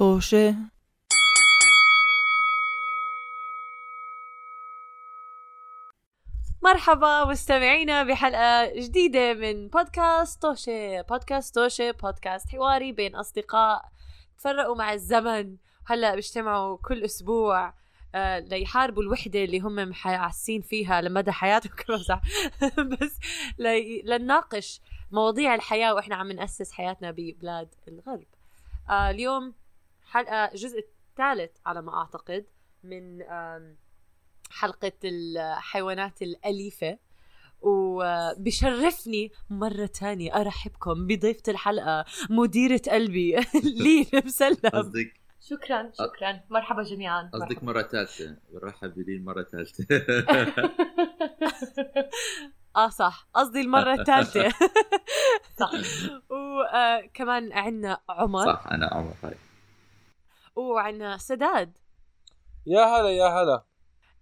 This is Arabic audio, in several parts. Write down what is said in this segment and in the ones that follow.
طوشة مرحبا مستمعينا بحلقة جديدة من بودكاست توشي. بودكاست توشي بودكاست حواري بين أصدقاء. تفرقوا مع الزمن. هلأ بيجتمعوا كل أسبوع آه ليحاربوا الوحدة اللي هم محاسين فيها لمدى حياتهم. كل بمزح بس لي... لنناقش مواضيع الحياة وإحنا عم نأسس حياتنا ببلاد الغرب. آه اليوم حلقة الجزء الثالث على ما أعتقد من آم حلقة الحيوانات الأليفة. وبشرفني مرة تانية أرحبكم بضيفة الحلقة مديرة قلبي لين مسلم. قصدك؟ شكرا شكرا. مرحبا جميعا. قصدك مرة ثالثة. بنرحب بلين مرة ثالثة. آه صح. قصدي المرة الثالثة. صح وكمان عندنا عمر. صح أنا عمر هاي. وعندنا سداد. يا هلا يا هلا.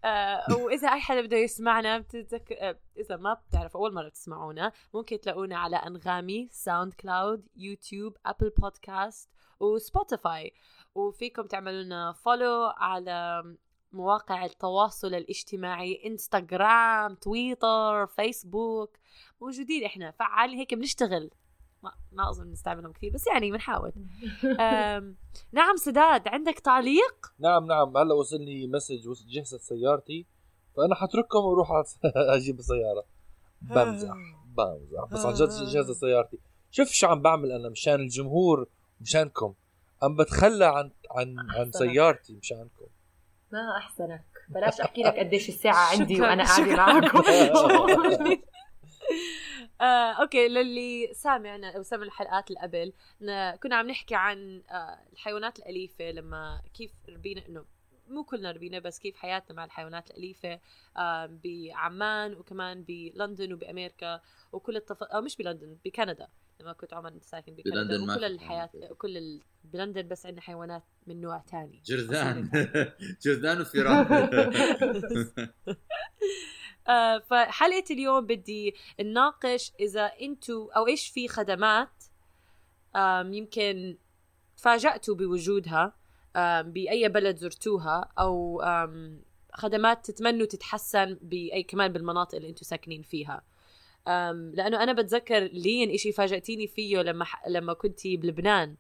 آه وإذا أي حدا بده يسمعنا بتتذكر آه إذا ما بتعرف أول مرة تسمعونا ممكن تلاقونا على أنغامي SoundCloud يوتيوب Apple Podcasts و Spotify وفيكم تعملوا لنا follow على مواقع التواصل الاجتماعي انستغرام تويتر فيسبوك موجودين إحنا فعال هيك بنشتغل. ما, ما أظن نستعملهم كثير بس يعني بنحاول. نعم سداد عندك تعليق؟ نعم نعم. هلأ وصلني message جهزت سيارتي فأنا حترككم وأروح أجيب السيارة. بمزح بمزح. بس عن جد جهزت سيارتي. شوف شو عم بعمل أنا مشان الجمهور مشانكم. عم بتخلى عن عن عن. سيارتي مشانكم. ما أحسنك. بلاش أحكي لك قديش الساعة عندي وأنا قاعدة. معكم. آه، okay للي سامعنا أو سمع الحلقات اللي قبل كنا عم نحكي عن آه، الحيوانات الأليفة لما كيف ربينا إنه مو كلنا ربينا بس كيف حياتنا مع الحيوانات الأليفة آه، بعمان وكمان بلندن وبأمريكا وكل التف... أو مش بلندن بكندا لما كنت عمر انت ساكن بكندا وكل حيوانات. كل ال... بلندن بس عندنا حيوانات من نوع تاني. جرذان. جرذان وفيران. آه، فحلقة اليوم بدي نناقش إذا أنتوا أو إيش في خدمات يمكن تفاجأتوا بوجودها بأي بلد زرتوها أو خدمات تتمنوا تتحسن بأي كمان بالمناطق اللي أنتوا ساكنين فيها. لأنه أنا بتذكر لين إشي فاجأتيني فيه لما لما كنتي بلبنان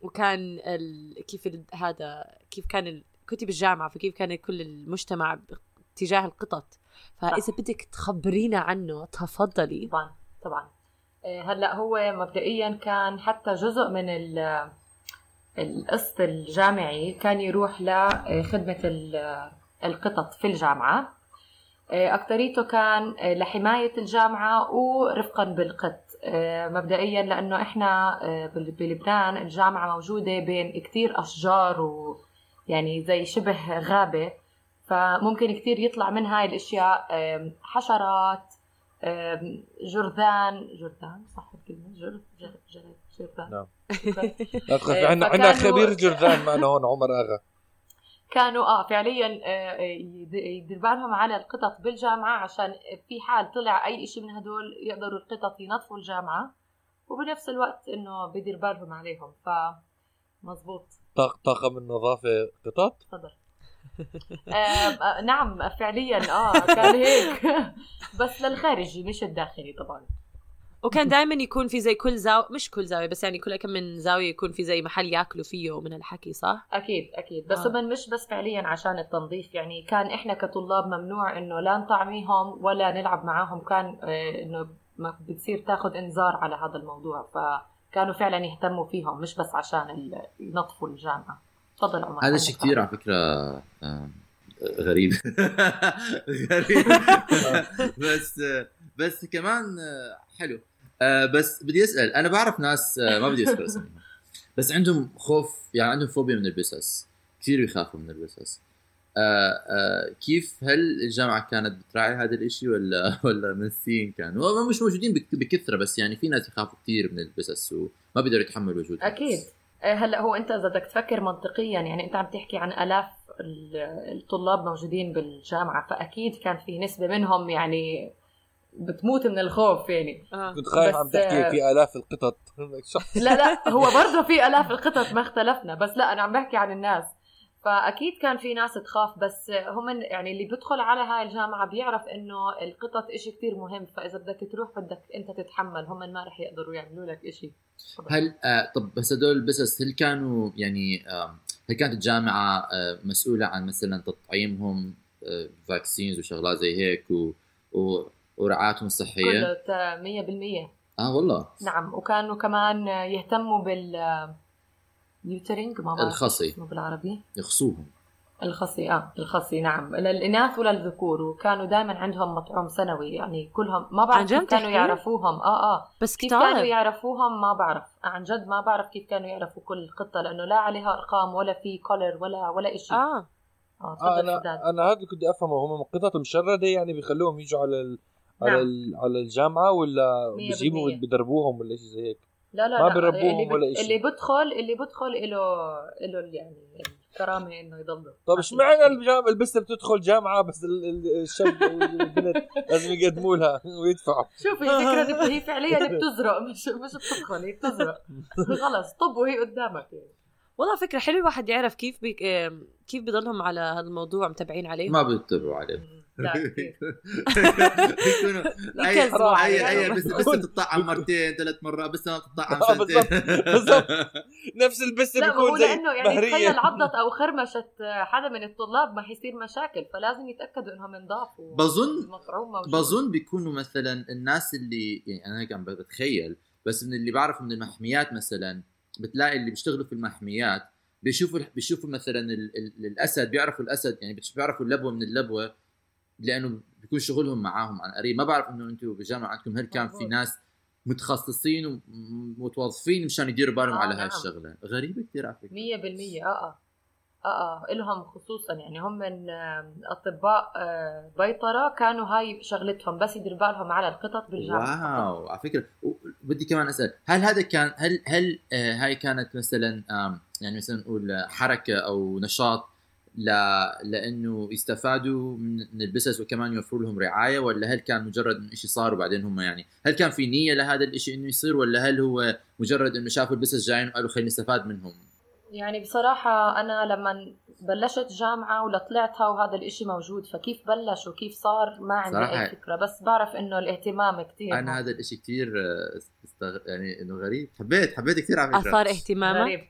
وكان ال... كيف ال... هذا كيف كان ال... كنتي بالجامعة فكيف كان كل المجتمع تجاه القطط. فإذا بدك تخبرينا عنه تفضلي. طبعا طبعا. آه، هلأ هو مبدئيا كان حتى جزء من ال- القسط الجامعي كان يروح لخدمه ال- القطط في الجامعة. آه، أكتريته كان آه، لحماية الجامعة ورفقا بالقط. آه، مبدئيا لأنه إحنا آه، بلبنان الجامعة موجودة بين كتير أشجار ويعني زي شبه غابة. فممكن كتير يطلع من هاي الأشياء آم، حشرات جرذان جرذان صح الكلمة جر جر جر جرذان نعم. شكراً. عندنا فكانوا- عندنا خبير جرذان معنا هون عمر آغا. كانوا آه فعليا آه، آه، يد- يدير بالهم على القطط بالجامعة عشان في حال طلع أي شيء من هدول يقدروا القطط ينظفوا الجامعة وبنفس الوقت إنه بدير بالهم عليهم. ف مزبوط. طاق طاقم النظافة قطط؟ تفضل. آه آه، نعم فعليا آه كان هيك. بس للخارجي مش الداخلي طبعا. وكان دائما يكون في زي كل زاوية مش كل زاوية بس يعني كل كم من زاوية يكون في زي محل ياكلوا فيه من الحكي صح؟ أكيد أكيد. بس آه. مش بس فعليا عشان التنظيف يعني كان إحنا كطلاب ممنوع إنه لا نطعميهم ولا نلعب معاهم. كان آه، إنه ما بتصير تاخذ إنذار على هذا الموضوع. فكانوا فعلا يهتموا فيهم مش بس عشان ينظفوا الجامعة. تفضل عمر هذا الشيء كثير على فكرة آه، غريب. غريب بس بس كمان آه، حلو. آه، بس بدي أسأل أنا بعرف ناس ما بدي أذكر اسمهم. بس عندهم خوف يعني عندهم فوبيا من البسس كثير بيخافوا من البسس آه، آه، كيف هل الجامعة كانت بتراعي هذا الإشي ولا ولا منسيين كانوا هم مش موجودين بك- بكثرة بس يعني في ناس يخافوا كثير من البسس وما بيقدروا يتحملوا وجودها أكيد. هلا هو انت اذا بدك تفكر منطقيا يعني انت عم تحكي عن آلاف ال- الطلاب موجودين بالجامعة فأكيد كان في نسبة منهم يعني بتموت من الخوف يعني. آه. كنت خايف عم تحكي في آلاف القطط. لا لا هو برضه في آلاف القطط ما اختلفنا بس لا أنا عم بحكي عن الناس. فأكيد كان في ناس تخاف بس هم يعني اللي بيدخل على هاي الجامعة بيعرف إنه القطط إشي كتير مهم فإذا بدك تروح بدك أنت تتحمل هم ما رح يقدروا يعملوا لك إشي. هل آه طب بس هدول البسس هل كانوا يعني آه هل كانت الجامعة آه مسؤولة عن مثلا تطعيمهم آه vaccines وشغلات زي هيك و, و ورعايتهم الصحية؟ كله تا- 100% آه والله. نعم وكانوا كمان يهتموا بال نيوترينج ما بعرف الخصي. اسمه بالعربي. يخصوهم. الخصي آه الخصي نعم. للاناث وللذكور وكانوا دائما عندهم مطعوم سنوي يعني كلهم ما بعرف كيف كانوا؟ يعرفوهم. آه آه. بس كيف كانوا كتار. يعرفوهم؟ ما بعرف. عن جد ما بعرف كيف كانوا يعرفوا كل قطة لأنه لا عليها أرقام ولا في كولر ولا ولا إشي. آه. آه آه تفضل أنا أنا هذا اللي كنت أفهمه. هم قطط مشردة يعني بيخلوهم يجوا على ال... على نعم. ال... على الجامعة ولا بيجيبوا. بدربوهم ولا شيء زي هيك؟ لا لا ما لا بيربوهم اللي ولا إشي. اللي بدخل اللي بدخل له له يعني الكرامة إنه يضل طيب إيش معنى الجامعة؟ البس بتدخل جامعة بس ال- ال- الشاب والبنت لازم يقدموا لها ويدفعوا. شوفي الفكرة هي فعليا بتزرق مش مش بتدخل هي بتزرق. خلص طب وهي قدامك. يعني والله فكرة حلوة الواحد يعرف كيف بي... كيف بضلهم على هذا الموضوع متابعين عليه. ما بيتبعوا عليه. لا. يكونوا اي اي عليه. اي بس بس تطعم مرتين ثلاث مرات بس ما تطعم آه، سنتين. بالضبط. نفس البس لا ما هو بيكون زي لأنه يعني تخيل عضت أو خرمشت حدا من الطلاب ما حيصير مشاكل فلازم يتأكدوا إنهم نضاف بظن بظن بيكونوا مثلا الناس اللي يعني أنا هيك عم بتخيل بس من اللي بعرفه من المحميات مثلا بتلاقي اللي بيشتغلوا في المحميات بيشوفوا بيشوفوا مثلا ال ال الأسد بيعرفوا الأسد يعني بيعرفوا اللبوة من اللبوة لأنه بيكون شغلهم معاهم عن قريب ما بعرف إنه أنتم بالجامعة عندكم هل كان في. ناس متخصصين ومتوظفين مشان يديروا بالهم آه، على هاي نعم. الشغله غريبة كثير على فكرة 100% آه آه آه آه إلهم خصوصا. يعني هم من آه، أطباء آه، بيطرة كانوا هاي شغلتهم بس يديروا بالهم على القطط بالجامعة. واو على فكرة. بدي كمان أسأل هل هذا كان هل هل آه هاي كانت مثلا يعني مثلا نقول آه، حركة أو نشاط ل... لأنه يستفادوا من من البسس وكمان يوفروا لهم رعاية ولا هل كان مجرد إنه شيء صار وبعدين هم يعني هل كان في نية لهذا الشيء إنه يصير ولا هل هو مجرد إنه شافوا البسس جايين وقالوا خلينا نستفاد منهم؟ يعني بصراحة أنا لما بلشت جامعة ولطلعتها وهذا الإشي موجود فكيف بلش وكيف صار ما عندي صراحة أي فكرة. بس بعرف إنه الاهتمام كتير. أنا هذا الشيء كثير استغ... يعني إنه غريب. حبيت حبيت كثير على فكرة. آثار اهتمامك؟ غريب.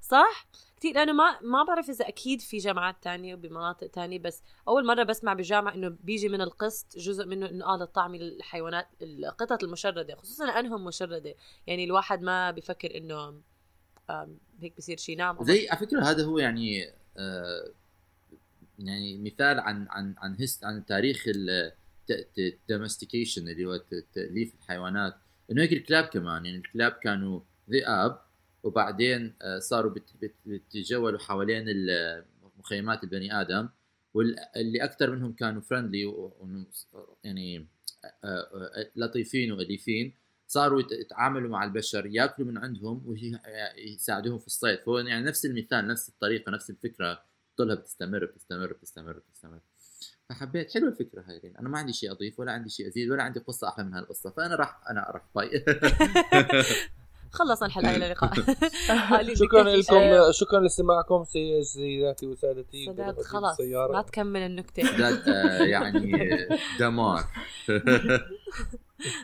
صح؟ كثير أنا ما ما بعرف إذا أكيد في جامعات تانية وبمناطق تانية بس أول مرة بسمع بجامعة إنه بيجي من القسط جزء منه إنه آه للطعم الحيوانات القطط المشردة خصوصا انهم مشردة. يعني الواحد ما بفكر إنه هيك بصير شيء نعم زي على فكرة هذا هو يعني آه يعني مثال عن عن عن هست عن تاريخ الدومستيكيشن اللي هو تأليف الحيوانات. إنه هيك الكلاب كمان يعني الكلاب كانوا ذئاب وبعدين آه صاروا بيتجولوا حوالين ال- مخيمات البني آدم واللي أكثر منهم كانوا فرندلي يعني آه، لطيفين وأليفين. صاروا يت- يتعاملوا مع البشر ياكلوا من عندهم ويساعدوهم في الصيد. فهو يعني نفس المثال نفس الطريقة نفس الفكرة. تضلها بتستمر بتستمر بتستمر بتستمر. فحبيت حلوة الفكرة هاي لين. أنا ما عندي شيء أضيف ولا عندي شيء أزيد ولا عندي قصة أحلى من هالقصة. فأنا راح أنا راح bye خلصنا الحلقة إلى اللقاء. آه، شكرا لكم. شيء. شكرا لاستماعكم سي- سيداتي وسادتي. سداد برفقتي خلاص. ما تكمل النكتة. آه، يعني دمار.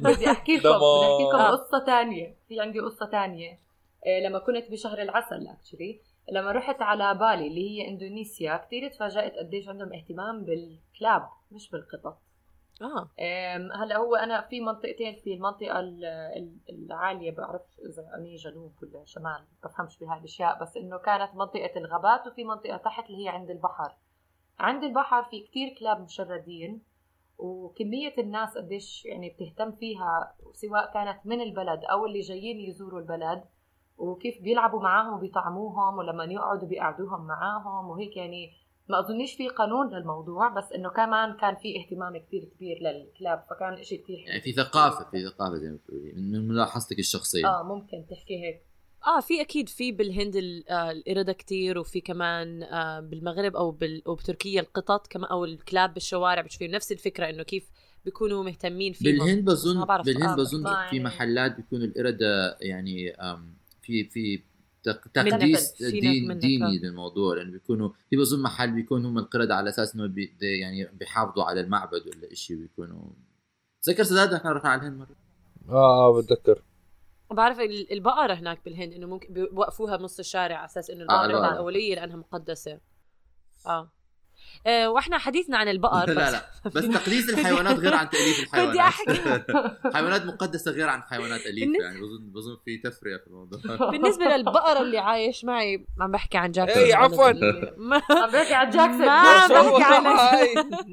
بدي أحكي لكم. بدي أحكي لكم آه. قصة تانية. في عندي قصة تانية. إيه لما كنت بشهر العسل اكشلي لما رحت على بالي اللي هي إندونيسيا كثير تفاجأت قديش عندهم اهتمام بالكلاب مش بالقطط. آه. هلأ هو أنا في منطقتين في المنطقة ال- ال- العالية بعرف إذا اني جنوب ولا شمال بفهمش بهاي الأشياء بس إنه كانت منطقة الغابات وفي منطقة تحت اللي هي عند البحر. عند البحر في كتير كلاب مشردين. وكمية الناس قديش يعني بتهتم فيها سواء كانت من البلد أو اللي جايين يزوروا البلد وكيف بيلعبوا معاهم وبيطعموهم ولما يقعدوا بيقعدوهم معاهم وهيك يعني ما أظنيش في قانون للموضوع بس إنه كمان كان في اهتمام كتير كبير للكلاب فكان إشي حلو يعني في ثقافة في ثقافة زي ما بتقولي من ملاحظتك الشخصية. آه ممكن تحكي هيك. آه في أكيد في بالهند ال- آه، القردة كتير وفي كمان آه، بالمغرب أو بال أو بتركيا القطط كمان أو الكلاب بالشوارع بتشوفي نفس الفكرة إنه كيف بيكونوا مهتمين فيهم بالهند بظن بالهند آه، بظن آه، في محلات بيكونوا القردة يعني في في تقديس دين ديني آه. للموضوع لأنه بيكونوا في بظن محل بيكون هم القردة على أساس إنه بي يعني بيحافظوا على المعبد ولا شيء بيكونوا. تذكر سداد؟ إحنا رحنا على الهند مرة. آه آه بتذكر. بعرف ال- البقرة هناك بالهند إنه ممكن بيوقفوها بنص الشارع على أساس إنه آه، البقرة البقرة. الاولية لأنها مقدسة. آه. آه، وإحنا حديثنا عن البقر لا لا. بس تقديس الحيوانات غير عن تأليف الحيوانات. بدي أحكي. حيوانات مقدسة غير عن حيوانات اليفه يعني بظن بظن في تفرقه في الموضوع. بالنسبة للبقرة اللي عايش معي عم بحكي عن جاكسون. إيه، عفواً. ما عم بحكي عن جاكسون. ما عم بحكي عنك؟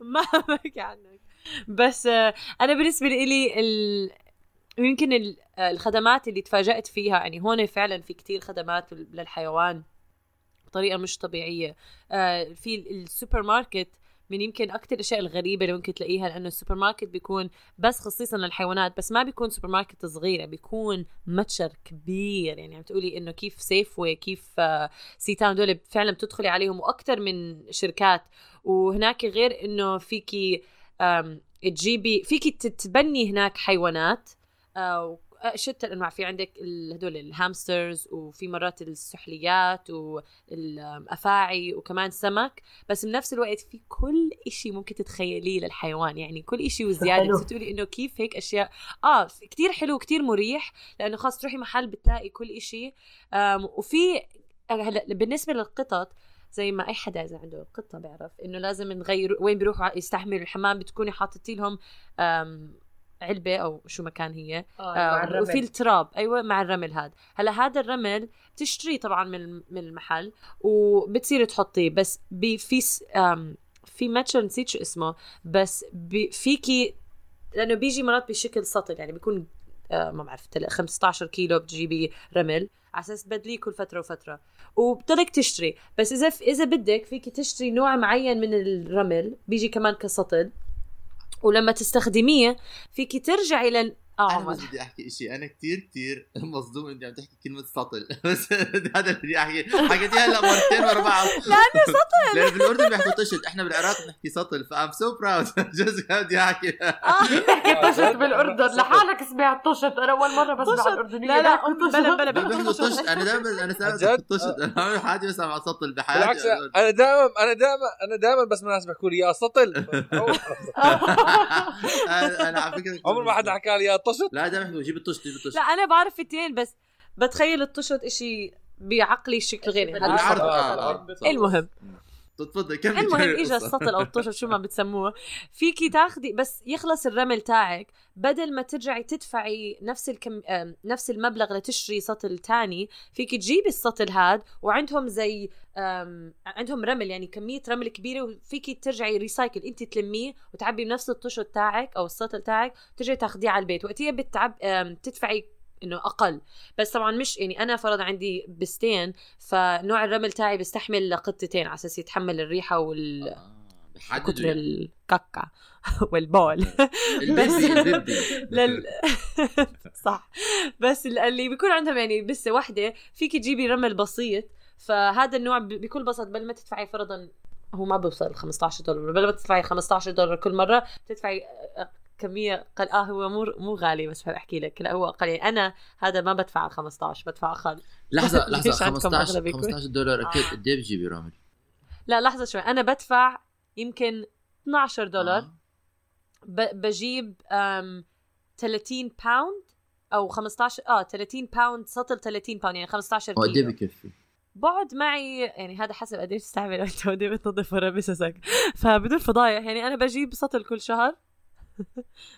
ما عم بحكي عنك. بس آه، أنا بالنسبة لي ال... يمكن ال- آه، الخدمات اللي تفاجأت فيها يعني هون فعلا في كتير خدمات للحيوان بطريقة مش طبيعية. آه، في ال- السوبر ماركت من يمكن أكتر الأشياء الغريبة اللي ممكن تلاقيها لأنه السوبر ماركت بيكون بس خصيصا للحيوانات بس ما بيكون سوبر ماركت صغيرة بيكون متجر كبير. يعني عم تقولي إنه كيف Safeway كيف آه، C-Town هدول فعلا بتدخلي عليهم وأكتر من شركات. وهناك غير إنه فيكي تجيبي فيكي تتبني هناك حيوانات. شتى الانواع في عندك هدول الهامسترز وفي مرات السحليات والأفاعي وكمان سمك بس بنفس الوقت في كل إشي ممكن تتخيليه للحيوان. يعني كل إشي وزيادة. بس تقولي إنه كيف هيك أشياء. آه كتير حلو كتير مريح لأنه خلاص تروحي محل بتلاقي كل إشي. وفي هلا بالنسبة للقطط زي ما أي حدا إذا عنده قطة بيعرف إنه لازم نغير وين بيروحوا يستحملوا الحمام بتكوني حاطتي لهم علبة أو شو ما كان هي. آه، آه،. وفي التراب. أيوه مع الرمل هذا هلا هذا الرمل تشتريه طبعا من من المحل وبتصير تحطيه. بس في في ماتشر نسيت شو اسمه. بس فيكي لأنه بيجي مرات بشكل سطل. يعني بيكون آه، ما بعرف تل- 15 كيلو بتجيبي رمل. على أساس تبدليه كل فترة وفترة. وبتضلك تشتري. بس إذا إذا بدك فيك تشتري نوع معين من الرمل. بيجي كمان كسطل. ولما تستخدميه فيك ترجعي أنا عمر. بس بدي أحكي شيء أنا كثير كثير مصدوم انت عم تحكي كلمة سطل. بس هذا اللي بدي أحكي. حكيتيها هلا مرتين ورا بعض. لأنه سطل. لأنه بالأردن بيحكوا طشت. إحنا بالعراق بنحكي سطل فأم سو براود جوزي بدي أحكي. آه. طشت بالأردن. لحالك سمعت طشت. أنا أول مرة بسمع. الأردنية. لا لا. بلا بلا بلا طشت. أنا دائما أنا سامع؟ طشت. أنا عمري حياتي بسمع سطل بحياتي. بالعكس أنا دائما أنا دائما أنا دائما بس ناس بيحكوا لي يا سطل. أنا على فكرة عمر ما حدا حكى لي يا طشت. لا دائما بيحكوا جيب الطشت جيب الطشت لا أنا بعرف اثنين بس. بتخيل الطشت إشي بعقلي شكل غير. هذا آه المهم. تفضل كمل المهم اجى. السطل أو الطشت شو ما بتسموه فيكي تاخدي بس يخلص الرمل تاعك. بدل ما ترجعي تدفعي نفس الكم آم، نفس المبلغ لتشتري سطل تاني فيكي تجيبي السطل هاد وعندهم زي عندهم رمل يعني كمية رمل كبيرة وفيكي ترجعي recycle انت تلميه وتعبي بنفس الطشت تاعك أو السطل تاعك ترجعي تاخديه على البيت. وقتها بتعب تدفعي إنه أقل. بس طبعا مش يعني أنا فرض عندي بستين فنوع الرمل تاعي بيستحمل لقطتين على أساس يتحمل الريحة وال آه، كتر. الكاكا والبول. البيبي لل... صح. بس ال- اللي بيكون عندهم يعني بسه واحدة فيك تجيبي رمل بسيط فهذا النوع بكل بساطة بل ما تدفعي فرضا هو ما بيوصل 15 دولار. بل ما تدفعي 15 دولار كل مرة تدفعي كمية قل آه هو مو مو غالي بس بحب أحكي لك لا هو أقل يعني أنا هذا ما بدفع 15 بدفع أقل لحظة لحظة عندكم 15 أغلى بيكون؟ 15 دولار أكيد آه. قد إيه بتجيبي رامل؟ لا لحظة شوي أنا بدفع يمكن 12 دولار آه. بجيب أم 30 باوند أو 15 آه 30 pound سطل 30 pound يعني 15 هو قد إيه كيلو بكفي؟ بقعد معي يعني هذا حسب قديش تستعمل أنت قد إيه بتنظف ورا بسسك فبدون فضايح يعني أنا بجيب سطل كل شهر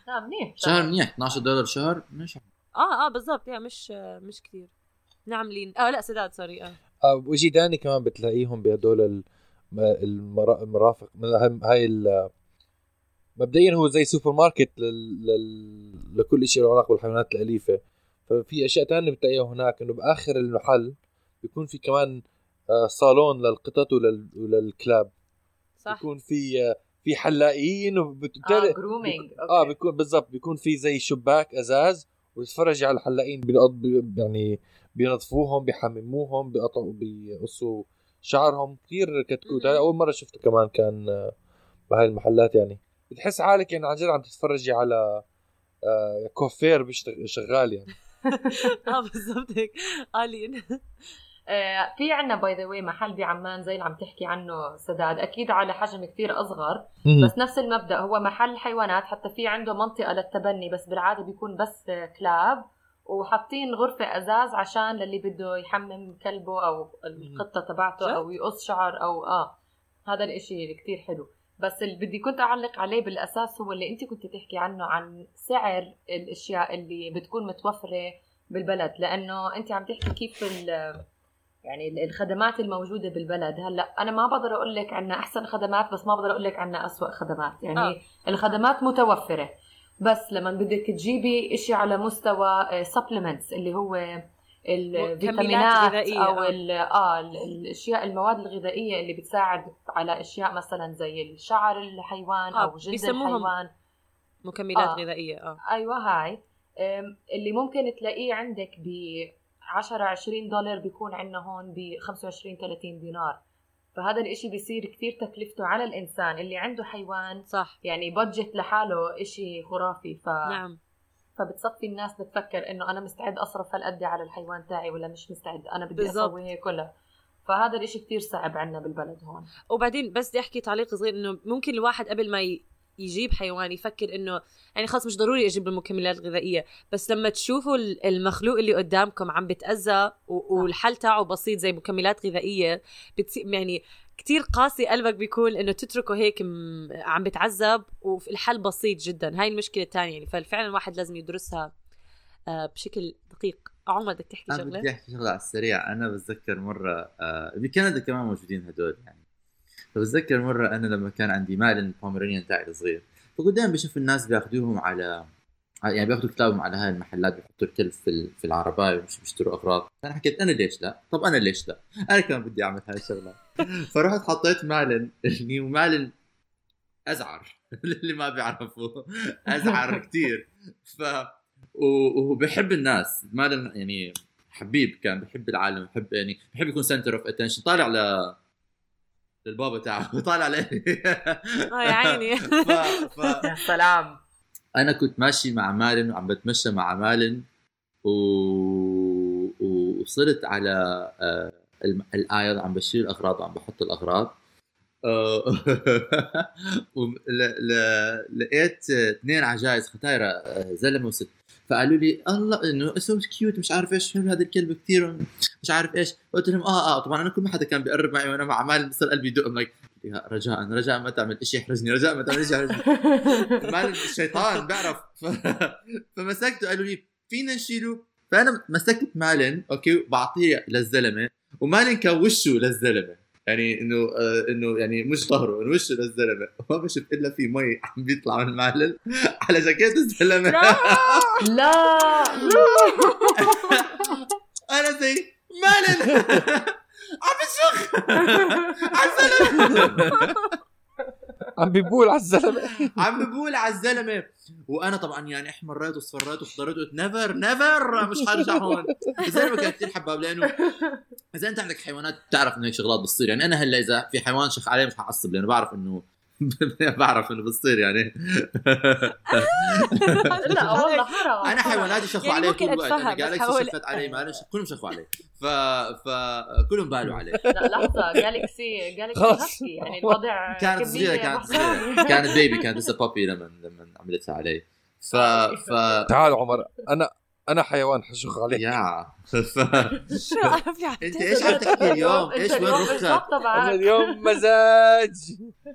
لا منيح شهر منيح 12 دولار شهر مش آه آه بالضبط يعني مش مش كثير. نعملين. آه لا سداد sorry آه. آه، وشيء ثاني كمان بتلاقيهم بهدول المرافق هاي- مبدئيا هو زي سوبر ماركت لل... لل... لكل شيء له علاقة بالحيوانات الأليفة. ففي أشياء ثانية بتلاقيها هناك إنه بآخر المحل بيكون في كمان آه، صالون للقطط ولل... وللكلاب. صح. بيكون في آه، في حلاقين آه وبالتالي grooming آه بيكون بالضبط بيكون في زي شباك أزاز وتتفرجي على الحلاقين يعني بينظفوهم بيحمموهم بيقطعوا بيقصوا شعرهم. كثير cute. هاي أول مرة شفته كمان كان آه، بهاي المحلات يعني. بتحس حالك يعني عن جد عم تتفرجي على آه كوافير بيشتغل شغال يعني. آه بالضبط هيك. آه، في عنا by the way محل بعمان زي اللي عم تحكي عنه سداد. أكيد على حجم كثير أصغر بس نفس المبدأ. هو محل حيوانات حتى في عنده منطقة للتبني بس بالعادة بيكون بس كلاب وحاطين غرفة أزاز عشان للي بده يحمم كلبه أو القطة تبعته أو يقص شعر أو آه. هذا الإشي كتير حلو. بس اللي بدي كنت أعلق عليه بالأساس هو اللي انت كنت تحكي عنه عن سعر الأشياء اللي بتكون متوفرة بالبلد. لأنه انت عم تحكي كيف يعني الخدمات الموجودة بالبلد هلأ أنا ما بقدر أقول لك عنا أحسن خدمات بس ما بقدر أقول لك عنا اسوء خدمات يعني آه. الخدمات متوفرة بس لما بدك تجيبي شيء على مستوى سبلمنتس آه، اللي هو الفيتامينات أو آه. آه الأشياء المواد الغذائية اللي بتساعد على أشياء مثلا زي الشعر الحيوان آه. أو جلد الحيوان مكملات آه. غذائية آه أيوه هاي اللي ممكن تلاقيه عندك ب 10 20 دولار بيكون عندنا هون ب 25 30 دينار. فهذا الإشي بيصير كثير تكلفته على الإنسان اللي عنده حيوان صح. يعني بادجت لحاله إشي خرافي. ف نعم. فبتصفي الناس بتفكر إنه أنا مستعد أصرف هالقد على الحيوان تاعي ولا مش مستعد؟ أنا بدي بالزبط. أسوي هيك ولا فهذا الإشي كثير صعب عندنا بالبلد هون. وبعدين بس بدي أحكي تعليق صغير إنه ممكن الواحد قبل ما ي... يجيب حيوان يفكر إنه يعني خلص مش ضروري أجيب المكملات الغذائية. بس لما تشوفوا المخلوق اللي قدامكم عم بتأذى والحل تاعه بسيط زي مكملات غذائية بتصير يعني كتير قاسي قلبك بيكون إنه تتركه هيك عم بتعذب والحل بسيط جدا. هاي المشكلة الثانية يعني ففعلا الواحد لازم يدرسها آه، بشكل دقيق. عمر بدك تحكي شغله بدي أحكي شغلة على السريع. أنا بتذكر مرة آه، بكندا كمان موجودين هدول يعني. فبتذكر مرة أنا لما كان عندي مال ال Pomeranian تاعي الصغير فكنت دائما بشوف الناس بياخذوهم على يعني بياخذوا كلابهم على هاي المحلات بيحطوا الكلب في في العرباية ومش بيشتروا أغراض. فأنا حكيت أنا ليش لا؟ طب أنا ليش لا؟ أنا كمان بدي أعمل هاي الشغلة. فرحت حطيت مالن اللي مالن أزعر. اللي ما بيعرفوا أزعر كثير ف وهو بحب الناس. مالن يعني حبيب كان بحب العالم بحب يعني بحب يكون center of attention طالع ل للبابا تاعه. وطالع عليه آه يا عيني. ف... ف... يا سلام. أنا كنت ماشي مع مالن وعم بتمشى مع مالن و... وصرت على آه، الايض عم بشيل الأغراض وعم بحط الأغراض. آه، لقيت اثنين عجائز ختايرة آه، زلمة وست. فقالوا لي الله إنه اسمه كيوت مش عارف إيش حلو هذا الكلب كثير مش عارف إيش. قلت لهم آه آه طبعا أنا كل ما حدا كان بيقرب معي وأنا مع مال بصير قلبي يدق like رجاء رجاء ما تعمل شيء يحرجني رجاء ما تعمل شيء يحرجني. مال الشيطان بعرف. ف... فمسكته قالوا لي فينا نشيله. فأنا مسكت مالن أوكي بعطيه للزلمة ومالن كان وشه للزلمة. يعني إنه آه إنه يعني مش ظهره إنه وشه للزلمة. ما بشوف إلا في مي عم بيطلع من المعلل على جاكيت الزلمة. لا! لا! أنا زي مالن عم بشخ على الزلمة. عم بيبول على الزلمة. عم بيبول على الزلمة. وأنا طبعا يعني احمريت وصفريت قلت نيفر نيفر مش حارجع هون. الزلمه كان كثير حباب لأنه إذا أنت عندك حيوانات بتعرف إنه هيك شغلات بتصير. يعني أنا هلأ إذا في حيوان شخ عليه مش حعصب لأنه بعرف إنه بعرف إنه بتصير يعني. لا والله حرام أنا حيواناتي شخوا يعني علي طول الوقت أنا جالكسي شخت علي؟ ما كلهم شخوا علي ف فكلهم بالوا علي لا لحظة جالكسي جالكسي يعني الوضع كانت صغيرة كانت صغيرة. كانت بيبي كانت لسه بابي لما لما عملتها علي. ف ف تعال عمر أنا أنا حيوان حشخ عليك. يا. ف... إنت إيش عم تحكي اليوم؟ إيش وين؟ أنا اليوم مزاج.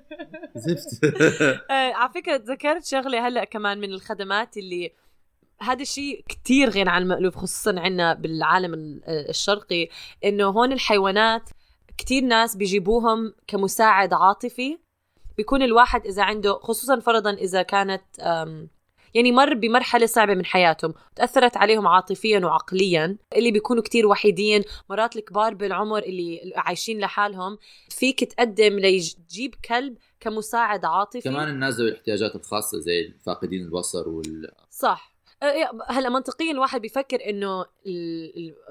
زفت. آه، على فكرة تذكرت شغلة هلأ كمان من الخدمات اللي هذا الشيء كتير غير عن المألوف خصوصا عندنا بالعالم الشرقي إنه هون الحيوانات كتير ناس بيجيبوهم كمساعد عاطفي. بيكون الواحد إذا عنده خصوصا فرضا إذا كانت يعني مر بمرحلة صعبة من حياتهم تأثرت عليهم عاطفيا وعقليا اللي بيكونوا كتير وحيدين مرات الكبار بالعمر اللي عايشين لحالهم. فيك تقدم ليجيب كلب كمساعد عاطفي. كمان الناس ذوي الاحتياجات الخاصة زي فاقدين البصر وال صح. هلا منطقيا الواحد بيفكر إنه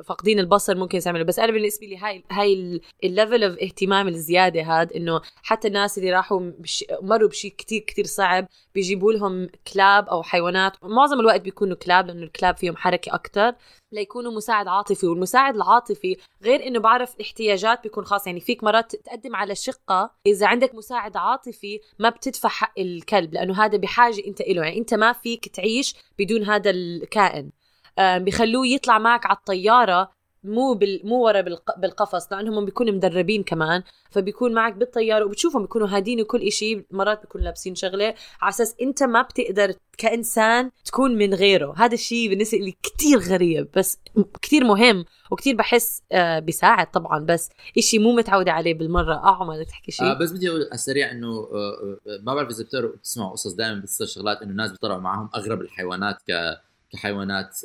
فاقدين البصر ممكن يعملوا بس أنا بالنسبة لي هاي هاي ال level of اهتمام الزيادة هذا إنه حتى الناس اللي راحوا بش مروا بشيء كتير كتير صعب بيجيبوا لهم كلاب أو حيوانات. معظم الوقت بيكونوا كلاب لأنه الكلاب فيهم حركة أكثر ليكونوا مساعد عاطفي والمساعد العاطفي غير إنه بعرف الاحتياجات بيكون خاص. يعني فيك مرات تقدم على شقة إذا عندك مساعد عاطفي ما بتدفع حق الكلب لأنه هذا بحاجة أنت له يعني أنت ما فيك تعيش بدون هذا الكائن. آم، بيخلوه يطلع معك على الطيارة مو بال... مو ورا بالق... بالقفص لأنهم بيكونوا مدربين كمان فبيكون معك بالطيارة وبتشوفهم بيكونوا هادين وكل إشي مرات بيكونوا لابسين شغلة على أساس أنت ما بتقدر كإنسان تكون من غيره. هذا الشيء بالنسبة لي كتير غريب بس كتير مهم وكتير بحس آه بيساعد طبعا بس إشي مو متعودة عليه بالمرة. آه عمر تحكي شيء؟ آه بس بدي أقول على السريع إنه آه آه، ما بعرف إذا بتسمعوا قصص دائما بتصير شغلات إنه الناس بيطلعوا معهم أغرب الحيوانات ك كحيوانات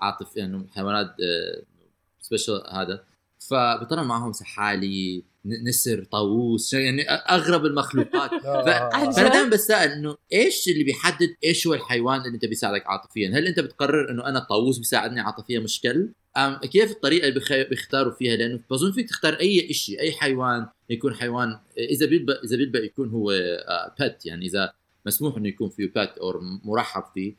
عاطف يعني حيوانات سبيشال هذا فبيطلعوا معهم سحالي نسر طاووس يعني أغرب المخلوقات آه. فأنا؟ دائما بسأل إنه إيش اللي بيحدد إيش هو الحيوان اللي أنت بيساعدك عاطفيا؟ هل أنت بتقرر إنه أنا الطاووس بيساعدني عاطفيا مش كلب؟ أم كيف الطريقة اللي بيخ- بيختاروا فيها لأنه بظن فيك تختار أي شيء أي حيوان يكون حيوان إذا بيلبق إذا بيلبق يكون هو بت يعني إذا مسموح إنه يكون فيه بت أو مرحب فيه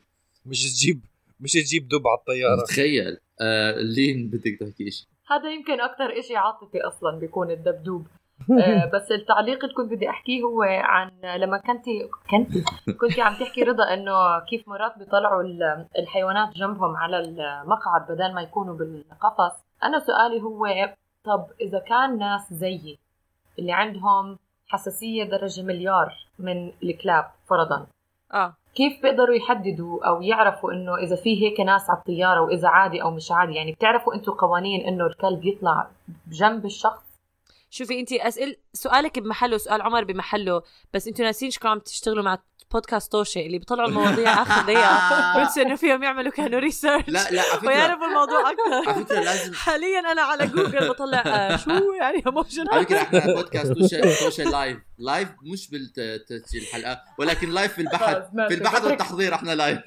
مش تجيب مش تجيب دب على الطيارة تخيل آه لين بدك تحكي شيء هذا يمكن أكثر إشي عاطفي أصلا بيكون الدبدوب. آه، بس التعليق اللي كنت بدي أحكيه هو عن لما كنتي كنتي كنتي عم تحكي رضا إنه كيف مرات بيطلعوا ال- الحيوانات جنبهم على المقعد بدل ما يكونوا بالقفص. أنا سؤالي هو طب إذا كان ناس زيي اللي عندهم حساسية درجة مليار من الكلاب فرضا. آه. كيف بيقدروا يحددوا أو يعرفوا إنه إذا في هيك ناس على الطيارة وإذا عادي أو مش عادي؟ يعني بتعرفوا أنتم قوانين إنه الكلب يطلع بجنب الشخص؟ شوفي انت أسئل سؤالك بمحله سؤال عمر بمحله بس أنتوا ناسين شكون عم تشتغلوا مع بودكاست توشا اللي بيطلعوا المواضيع آخر دقيقة. بنسوا إنه فيهم يعملوا كانوا research لا لا ويعرفوا الموضوع أكثر. على فكرة لازم حاليا أنا على جوجل بطلع آه شو يعني emotion على فكرة إحنا بودكاست توشا توشا live live مش بالتسجيل الحلقة ولكن live في البحث ماشي. في البحث والتحضير إحنا live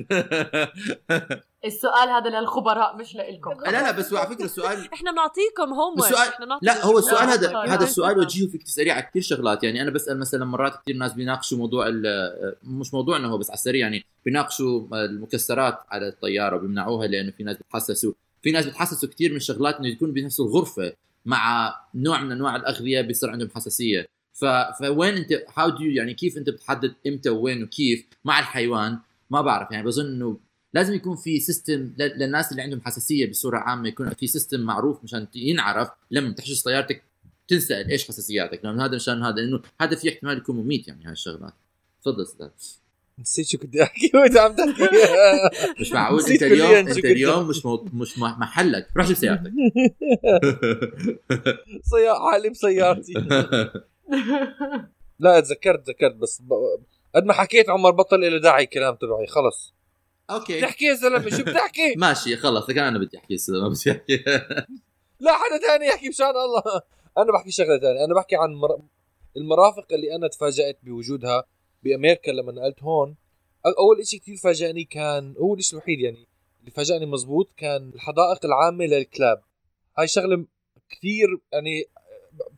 السؤال هذا للخبراء مش لإلكم. لا لا بس هو على فكرة السؤال إحنا بنعطيكم هوم السؤال- لا هو السؤال هذا طيب. هذا السؤال. وجهه فيك تساليه على كثير شغلات. يعني أنا بسأل مثلا مرات كثير ناس بيناقشوا موضوع ال- مش موضوعنا هو بس على السريع يعني بيناقشوا المكسرات على الطيارة وبيمنعوها لأنه في ناس بتحسسوا في ناس بتحسسوا كثير من الشغلات إنه يكون بنفس الغرفة مع نوع من أنواع الأغذية بيصير عندهم حساسية. ف... فوين انت how do يعني كيف أنت بتحدد إمتى وين وكيف مع الحيوان؟ ما بعرف يعني بظن إنه لازم يكون في سيستم للناس اللي عندهم حساسية بصورة عامة يكون في سيستم معروف مشان ينعرف لما تحجز طيارتك تنسال إيش حساسياتك لأنه هذا مشان هذا لأنه هذا في احتمال يكون مميت يعني هاي الشغلات. تفضل أستاذ. نسيت شو كنت أحكي وانت عم تحكي؟ مش معقول أنت اليوم أنت اليوم مش مو... مش محلك روح جيب سيارتك. سيارة حالي بسيارتي لا تذكرت تذكرت بس ب... قد ما حكيت عمر بطل له داعي الكلام تبعي خلص. أوكي. بتحكي يا زلمه شو بتحكي؟ ماشي خلص كان أنا بدي أحكي ما بدي أحكي. لا حدا ثاني يحكي مشان الله. أنا بحكي شغلة ثانية أنا بحكي عن مر... المرافق اللي أنا تفاجأت بوجودها بأمريكا لما نقلت هون. أول شيء كثير فاجأني كان هو الشيء الوحيد يعني اللي فاجأني مزبوط كان الحدائق العامة للكلاب. هاي شغلة كثير يعني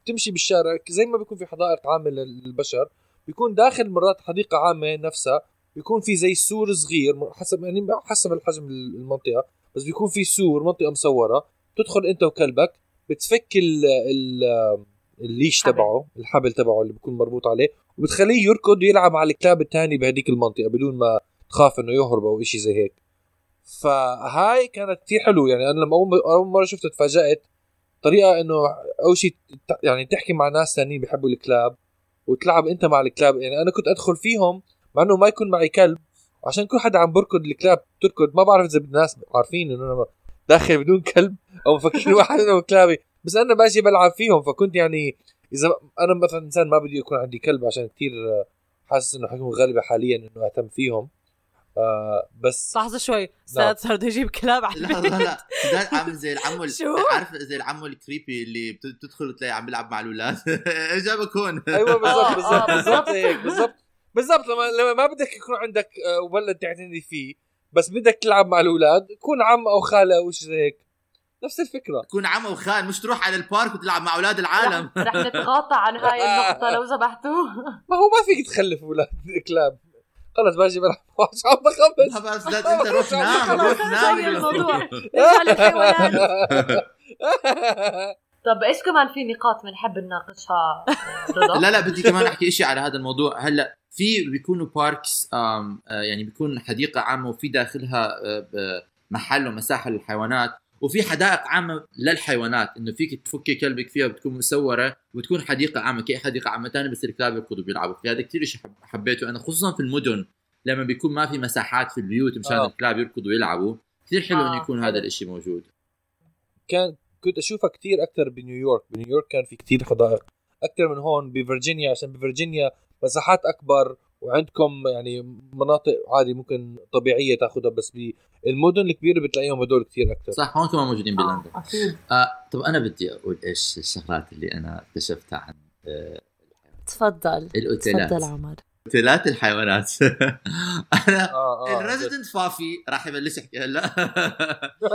بتمشي بالشارع زي ما بيكون في حدائق عامة للبشر بيكون داخل مرات حديقة عامة نفسها بيكون في زي سور صغير حسب يعني حسب الحجم المنطقة بس بيكون في سور منطقة مصورة تدخل أنت وكلبك بتفك ال ال الليش حبل. تبعه الحبل تبعه اللي بيكون مربوط عليه وبتخليه يركض ويلعب مع الكلاب الثاني بهديك المنطقة بدون ما تخاف إنه يهرب أو شيء زي هيك فهاي كانت كثير حلو يعني أنا لما أول مرة شفته تفاجأت طريقة إنه أول شيء يعني تحكي مع ناس ثانيين بيحبوا الكلاب وتلعب أنت مع الكلاب يعني أنا كنت أدخل فيهم مع إنه ما يكون معي كلب. عشان كل حدا عم بركض الكلاب تركض ما بعرف إذا الناس عارفين إنه أنا داخل بدون كلب أو مفكرين واحد منهم كلابي. بس أنا ماشي بلعب فيهم فكنت يعني إذا أنا مثلا إنسان ما بدي يكون عندي كلب عشان كثير حاسس إنه حكون غالبه حاليا إنه أهتم فيهم. آه بس لحظة شوي. أستاذ صار بده يجيب كلاب على لا البيت لا لا. سداد عامل زي العمو ال- شو؟ عارف زي العمو الكريبي اللي بت- بتدخل وتلاقي عم بيلعب مع الأولاد. جابك هون. أيوه بالضبط آه، بالضبط آه، بالضبط هيك بالضبط. بالضبط لما لما ما بدك يكون عندك آه، ولد تعتني فيه بس بدك تلعب مع الأولاد كون عم أو خاله أو شيء زي هيك. نفس الفكرة. تكون عم وخال مش تروح على البارك وتلعب مع أولاد العالم. رح, رح نتغاطى عن هاي النقطة لو سمحتوا ما هو ما فيك تخلف أولاد كلاب خلص باجي بلعب مش عم بخبص ما بس لا أنت روح نام روح نام. الموضوع. طب إيش كمان في نقاط بنحب نناقشها رضا؟ لا لا بدي كمان أحكي شيء على هذا الموضوع. هلأ في بيكونوا باركس آه يعني بيكون حديقة عامة وفي داخلها آه محل ومساحة للحيوانات وفي حدائق عامة للحيوانات إنه فيك تفكي كلبك فيها بتكون مسوره وتكون حديقة عامة كأي حديقة عامة ثانية بس الكلاب يركضوا بيلعبوا فيها هذا كثير شيء حب- حبيته أنا خصوصا في المدن لما بيكون ما في مساحات في البيوت مشان آه. الكلاب يركضوا ويلعبوا. كثير حلو آه، انه يكون. هذا الإشي موجود. كان كنت أشوفها كثير أكثر بنيويورك. بنيويورك كان في كثير حدائق. أكثر من هون بفرجينيا عشان بفرجينيا مساحات أكبر وعندكم يعني مناطق عادي ممكن طبيعية تأخذها بس بالمدن الكبيرة بتلاقيهم هدول كثير أكثر صح هون كمان موجودين بلندن. آه، أكيد. آه طب أنا بدي أقول إيش الشغلات اللي أنا اكتشفتها عن آه تفضل. الأوتيلات. تفضل عمر. اوتيلات الحيوانات. أنا آه آه ال resident فافي راح يبلش يحكي هلا.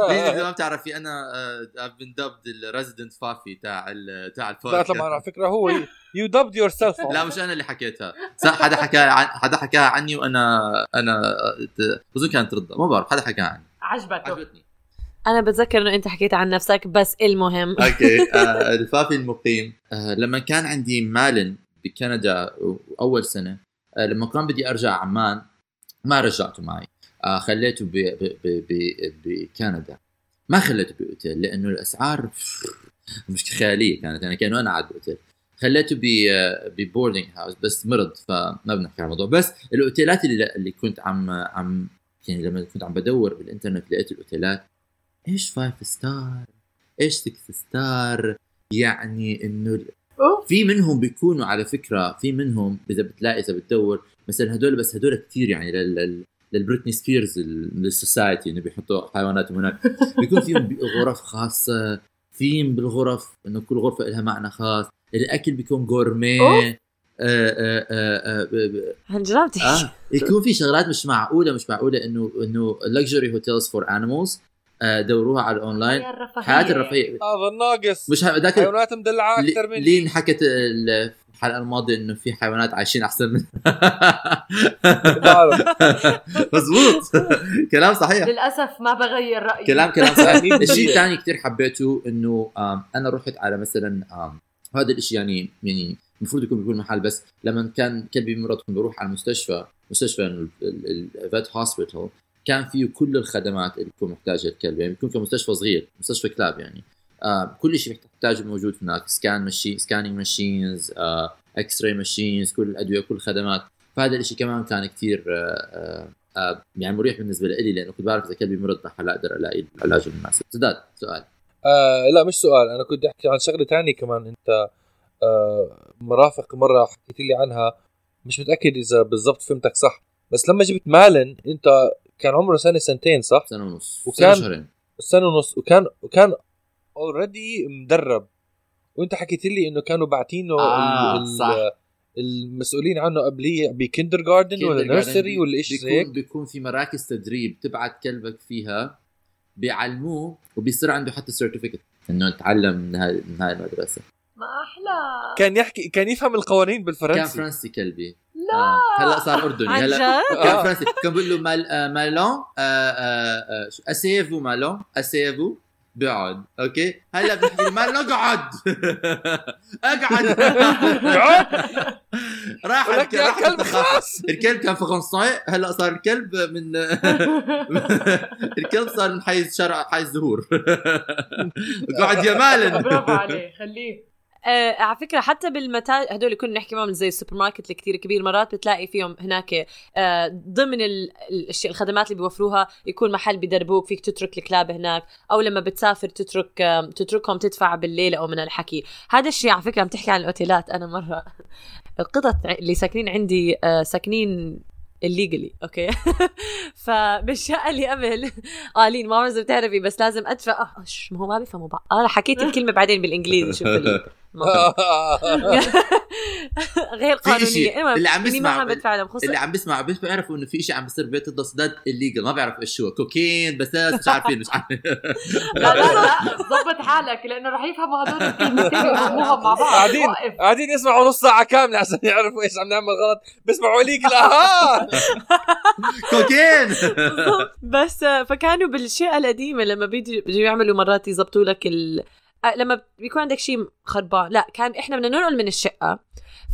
ليه اذا ما بتعرفي أنا been dubbed ال resident فافي تاع ال- تاع لا طبعا على فكرة هو you dubbed yourself لا مش أنا اللي حكيتها. صح حدا حكى عن حدا حكاها عني وأنا أنا بظن كانت رضا. ما بعرف حدا حكاها عني. عجبته عجبتني. أنا بتذكر إنه أنت حكيت عن نفسك بس المهم. okay آه الفافي المقيم. آه لما كان عندي مالن بكندا أول سنة آه لما كان بدي أرجع عمان ما رجعته معي. آه خليته بكندا. ما خليته بأوتيل لأنه الأسعار مش خيالية كانت. يعني كأنه أنا قاعد بأوتيل. خليته ب boarding house بس مرض فما بنحكي عن الموضوع. بس الأوتيلات اللي اللي كنت عم عم يعني لما كنت عم بدور بالإنترنت لقيت الأوتيلات. إيش five star إيش 6 star يعني إنه في منهم بيكونوا على فكرة في منهم إذا بتلاقي إذا بتدور مثلا هدول بس هدول كثير يعني لل لل- للبريتني سبيرز لل society إنه بيحطوا حيواناتهم هناك. بيكون فيهم غرف خاصة ثيم بالغرف إنه كل غرفة لها معنى خاص. الأكل بيكون gourmet أوف. آه آه آه آه آه يكون في شغلات مش معقولة مش معقولة إنه إنه luxury hotels for animals دوروها على الاونلاين حياه الرفيهيه هذا الناقص مش ذاك حيوانات مدلعه أكثر مني لين حكت الحلقة الماضيه انه في حيوانات عايشين احسن من. مزبوط كلام صحيح للاسف ما بغير رايي كلام كلام صحيح. الشيء الثاني كثير حبيته انه أنا رحت على مثلا هذا الشيء يعني يعني المفروض يكون بيكون محل بس لما كان كلبي مرض كنت بروح على المستشفى مستشفى ال vet hospital كان فيه كل الخدمات اللي بيكون محتاجها الكلب يعني بيكون كمستشفى صغير مستشفى كلاب يعني. آه كل شيء محتاجه موجود هناك scan machine scanning machines آه x-ray machines كل الادويه كل الخدمات فهذا الشيء كمان كان كثير آه آه آه يعني مريح بالنسبة لي لأنه كنت بعرف إذا كلبي مرض رح أقدر ألاقي العلاج المناسب. سداد سؤال. آه لا مش سؤال. أنا كنت أحكي عن شغلة تانية كمان. أنت آه مرافق مرة حكيت لي عنها. مش متأكد إذا بالضبط فهمتك صح. بس لما جبت مالن أنت كان عمره سنة سنتين صح؟ سنة ونص. وكان- سنة سنة ونص. وكان وكان already مدرب. وانت حكيت لي إنه كانوا باعتينه آه، ال- صح. المسؤولين عنه قبليه ب kindergarten ولا kindergarten nursery ولا شيء زي هيك؟ بيكون بيكون في مراكز تدريب تبعت كلبك فيها. بيعلموه وبيصير عنده حتى certificate إنه تعلم من هاي من هاي المدرسة. ما أحلى. كان يحكي كان يفهم القوانين كان بالفرنسي فرنسي كلبي. لا. آه. هلأ صار أردني هلأ؟ كان آه. فرنسي كان بقول له مال آه مالون آه آه اسيفو مالون؟ اسيفو بيقعد أوكي؟ هلأ بنحكي له مالون اقعد. اقعد. يا راح كلب الثقافة. خلاص الكلب كان فرنساي هلأ صار الكلب من الكلب صار من حيز شرع حيز زهور قعد يا مالن. برافو عليه خليه. آه على فكرة حتى بالمتاجر هدول اللي كنا نحكي معهم زي السوبر ماركت الكتير كبير مرات بتلاقي فيهم هناك آه ضمن ال- الاشياء الخدمات اللي بيوفروها يكون محل بدربوك فيك تترك الكلاب هناك أو لما بتسافر تترك آه تتركهم تدفع بالليل أو من الحكي. هذا الشيء على فكرة عم تحكي عن الأوتيلات. أنا مرة القطط اللي ساكنين عندي آه ساكنين الليجلي أوكي؟ فبالشقة اللي قبل قالين ما بعرف بتعرفي بس لازم أدفع. آه ش- ما هو ما بيفهموا بعض. أنا حكيت الكلمة بعدين بالإنجليزي شوف. غير قانونية. المهم اللي عم ما بدفع لهم خصوصا. اللي عم بيسمع بيش بيعرفوا إنه في شيء عم بيصير ببيت الضصداد الليجل ما بيعرف إيش هو. كوكين بس مش عارفين مش عارفين. لا لا لا ظبط حالك لأنه رح يفهموا هدول الكلمتين ويفهموهم مع بعض. قاعدين. قاعدين يسمعوا نص ساعة كاملة عشان يعرفوا إيش عم نعمل غلط. بيسمعوا ليك لا كوكين. بس آه، فكانوا بالاشياء القديمة لما بيجوا يعملوا مرات يزبطوا لك ال... آه، لما بيكون عندك شيء خربان لا كان إحنا بدنا ننقل من الشقة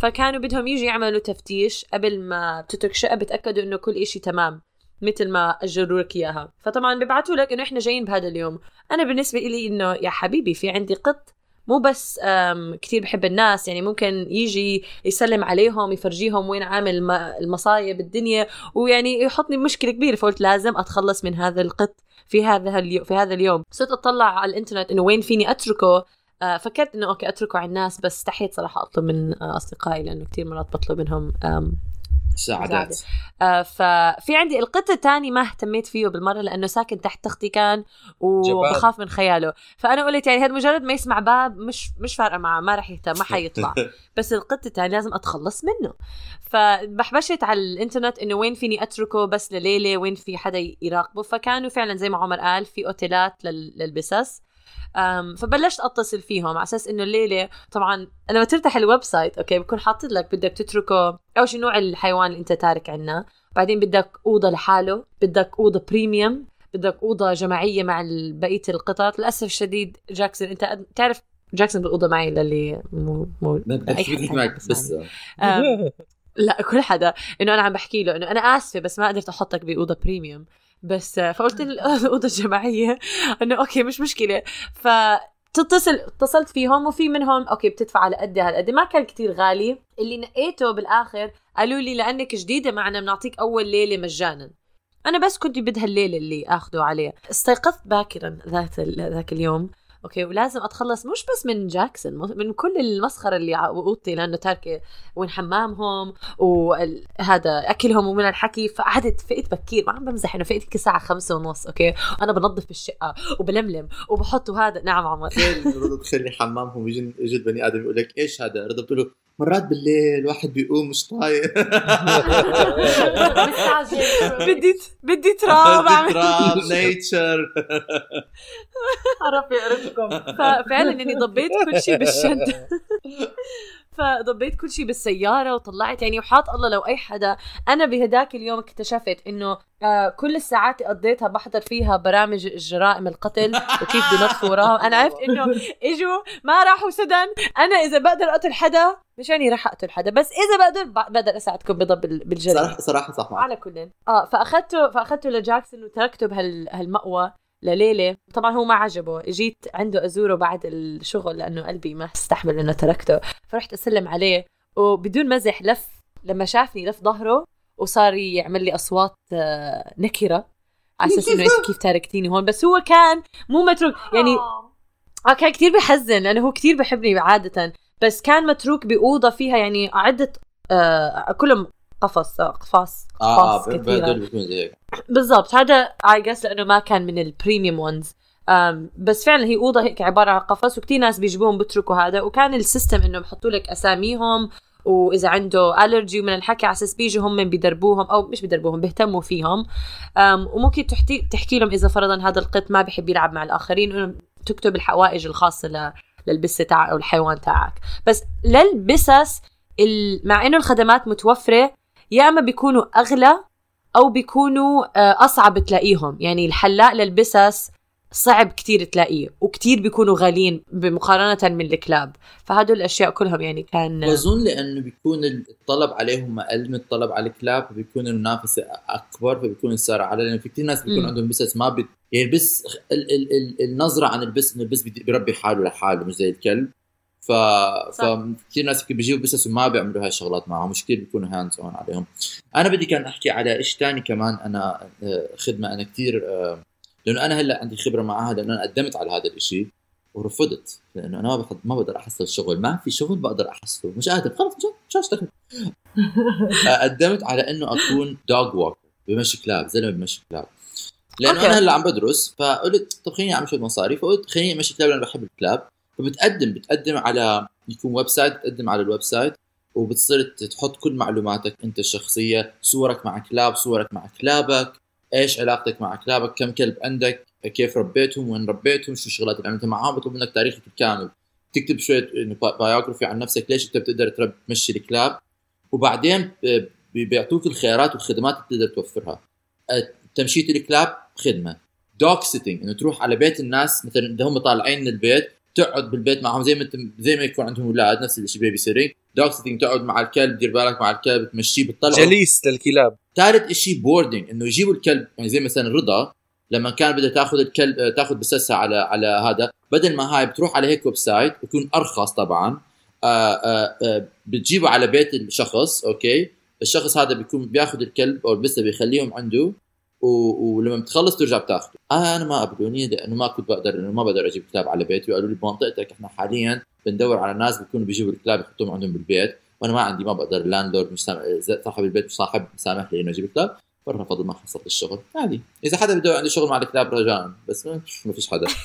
فكانوا بدهم يجوا يعملوا تفتيش قبل ما تترك شقه بتأكدوا إنه كل إشي تمام مثل ما أجروا لك إياها. فطبعا بيبعتوا لك إنه إحنا جايين بهذا اليوم. أنا بالنسبة لي إنه يا حبيبي في عندي قط مو بس أم، كتير بحب الناس يعني ممكن يجي يسلم عليهم يفرجيهم وين عامل المصايب الدنيا ويعني يحطني بمشكلة كبيرة فقلت لازم أتخلص من هذا القط. في هذا اليوم في هذا اليوم. صرت أطلع على الإنترنت إنه وين فيني أتركه. آه، فكرت إنه أوكي أتركه على الناس بس استحيت صراحة أطلب من آه، أصدقائي لأنه كثير مرات بطلب منهم آم، مساعدات آه، ففي عندي القط الثاني ما اهتميت فيه بالمرة لأنه ساكن تحت تختي كان وبخاف من خياله. فأنا قلت يعني هذا مجرد ما يسمع باب مش مش فارقة معه ما راح يهتم ما حيطلع. بس القط الثاني لازم أتخلص منه. فبحبشت على الإنترنت إنه وين فيني أتركه بس لليلة وين في حدا يراقبه. فكانوا فعلا زي ما عمر قال في أوتيلات لل- للبسس. فبلشت أتصل فيهم على أساس إنه الليلة طبعا لما تفتح ال website okay؟ بكون حاطط لك بدك تتركه اول شيء نوع الحيوان اللي أنت تارك عنا. بعدين بدك أوضة لحاله بدك أوضة premium بدك أوضة جماعية مع بقية القطط. للأسف الشديد جاكسون أنت تعرف جاكسون بالأوضة معي للي مو مو معك؟ بس لا كل حدا. إنه أنا عم بحكي له إنه أنا آسفة بس ما قدرت أحطك بأوضة premium بس فقلت الأوضة الجماعية إنه okay مش مشكلة. ف تتصل اتصلت فيهم وفي منهم okay بتدفع على قد هالقد ما كان كتير غالي. اللي نقيته بالآخر قالوا لي لأنك جديدة معنا بنعطيك أول ليلة مجانا. أنا بس كنت بدها الليلة اللي اخذه عليه. استيقظت باكرا ذات ذاك اليوم. أوكي ولازم أتخلص مش بس من جاكسون من كل المسخرة اللي ع- أوضتي لأنه تاركه وين حمامهم وهذا أكلهم ومن الحكي فقعدت فقت بكير ما عم بمزح إنه فقت الساعة خمسة ونص أوكي؟ وأنا بنظف الشقة وبلملم وبحط هذا نعم عمر. رضا تخلي حمامهم يجي بني آدم يقول لك إيش هذا؟ رضا بتقول له مرات بالليل واحد بيقوم مش طايق. بدي بدي تراب اعمل تراب نيتشر عرف يقرفكم ففعلا إني ضبيت كل شيء بالشنطه فضبيت كل شيء بالسيارة وطلعت يعني وحاط الله لو أي حدا. أنا بهداك اليوم اكتشفت إنه آه كل الساعات اللي قضيتها بحضر فيها برامج جرائم القتل وكيف بنطفوا وراهم. أنا عرفت إنه إجوا ما راحوا سدن أنا إذا بقدر أقتل حدا مش يعني راح أقتل حدا. بس إذا بقدر بقدر اساعدكم بضب بالجريمة. صراحة صراحة صح على كل. آه فاخذته فأخذته لجاكسون وتركته بهال لليلة. طبعا هو ما عجبه. جيت عنده أزوره بعد الشغل لأنه قلبي ما استحمل إنه تركته. فرحت أسلم عليه. وبدون مزح لف لما شافني لف ظهره وصار يعمل لي أصوات آه، نكرة. على أساس إنه انت كيف تاركتيني هون؟ بس هو كان مو متروك. يعني آه كان كثير بحزن. لأنه هو كثير بحبني عادة. بس كان متروك بأوضة فيها يعني عدة آه كلهم قفص آه، قفاص آه قفاص ب- كثيرة. بالضبط. هذا I guess لأنه ما كان من ال premium ones بس فعلا هي أوضة هيك عبارة عن قفص وكثير ناس بيجيبوهم بتركوا هذا. وكان ال system انه بحطوا لك أساميهم وإذا عنده allergy ومن الحكي على أساس بيجوا هم بيدربوهم أو مش بيدربوهم بيهتموا فيهم. وممكن تحكي تحكي لهم إذا فرضا هذا القط ما بيحب يلعب مع الآخرين تكتب الحوائج الخاصة ل- للبسه تاعك أو الحيوان تاعك. بس للبسس ال- مع إنه الخدمات متوفرة يا أما بيكونوا أغلى أو بيكونوا آه، أصعب تلاقيهم. يعني الحلاق للبسس صعب كتير تلاقيه وكتير بيكونوا غاليين بمقارنة من الكلاب. فهدول الأشياء كلهم يعني كان بظن لأنه بيكون الطلب عليهم أقل من الطلب على الكلاب فبيكون المنافسة أكبر فبيكون السعر أعلى. لأنه في كثير ناس بيكون مم. عندهم بسس ما بي... يعني البس ال... ال... ال... النظرة عن البس إنه البس بي- بيربي حاله لحاله مش زي الكلب. ف فكثير ناس بيجيبوا بسس وما بيعملوا هاي الشغلات معهم مش كثير بيكونوا hands on عليهم. أنا بدي كان أحكي على إيش ثاني كمان أنا آه، خدمة أنا كثير لأنه أنا هلأ عندي خبرة معها لأنه أنا قدمت على هذا الشيء ورفضت لأنه أنا ما بحض ما بقدر أحصل شغل. ما في شغل بقدر أحصله. مش قادر. خلص مش أشتغل؟ قدمت على إنه أكون dog walker بمشي كلاب زلمة بمشي كلاب. لأنه. أنا هلأ عم بدرس فقلت طب خليني أعمل شوية مصاري فقلت خليني أمشي كلاب لأنه بحب الكلاب. فبتقدم بتقدم على يكون website بتقدم على ال website وبتصير تحط كل معلوماتك انت الشخصية صورك مع كلاب صورك مع كلابك إيش علاقتك مع كلابك كم كلب عندك كيف ربيتهم وين ربيتهم شو الشغلات اللي عملتها معاهم بيطلب منك تاريخك الكامل. تكتب شوية biography عن نفسك ليش انت بتقدر تربي تمشي الكلاب. وبعدين بيعطوك الخيارات والخدمات اللي تقدر توفرها. أه، تمشية الكلاب خدمة. dog sitting إنه تروح على بيت الناس مثلا إذا هم طالعين من البيت تقعد بالبيت معهم زي ما انت زي ما يكون عندهم أولاد نفس الشيء babysitting dog sitting تقعد مع الكلب دير بالك مع الكلب تمشيه بتطلعه. جليس للكلاب. ثالث شيء boarding إنه يجيبوا الكلب يعني زي مثلا رضا لما كان بدها تاخذ الكلب آه، تاخذ بسسها على على هذا بدل ما هاي بتروح على هيك website بيكون أرخص طبعا. آآ آآ آآ بتجيبه على بيت الشخص أوكي؟ الشخص هذا بيكون بياخذ الكلب أو البسه بيخليهم عنده. و... ولما بتخلص ترجع بتاخذه آه أنا ما قبلوني لأنه ما كنت بقدر انه ما بقدر أجيب كلاب على بيتي. وقالوا لي بمنطقتك إحنا حاليا بندور على ناس بيكونوا بيجيبوا الكلاب يحطوهم عندهم بالبيت. وأنا ما عندي ما بقدر. ال landlord مش سامح صاحب البيت مش صاحب سامح لي إنه أجيب كلاب فرفض ما حصلت الشغل. عادي. إذا حدا بده عنده شغل مع الكلاب رجاء. بس ما فيش حدا.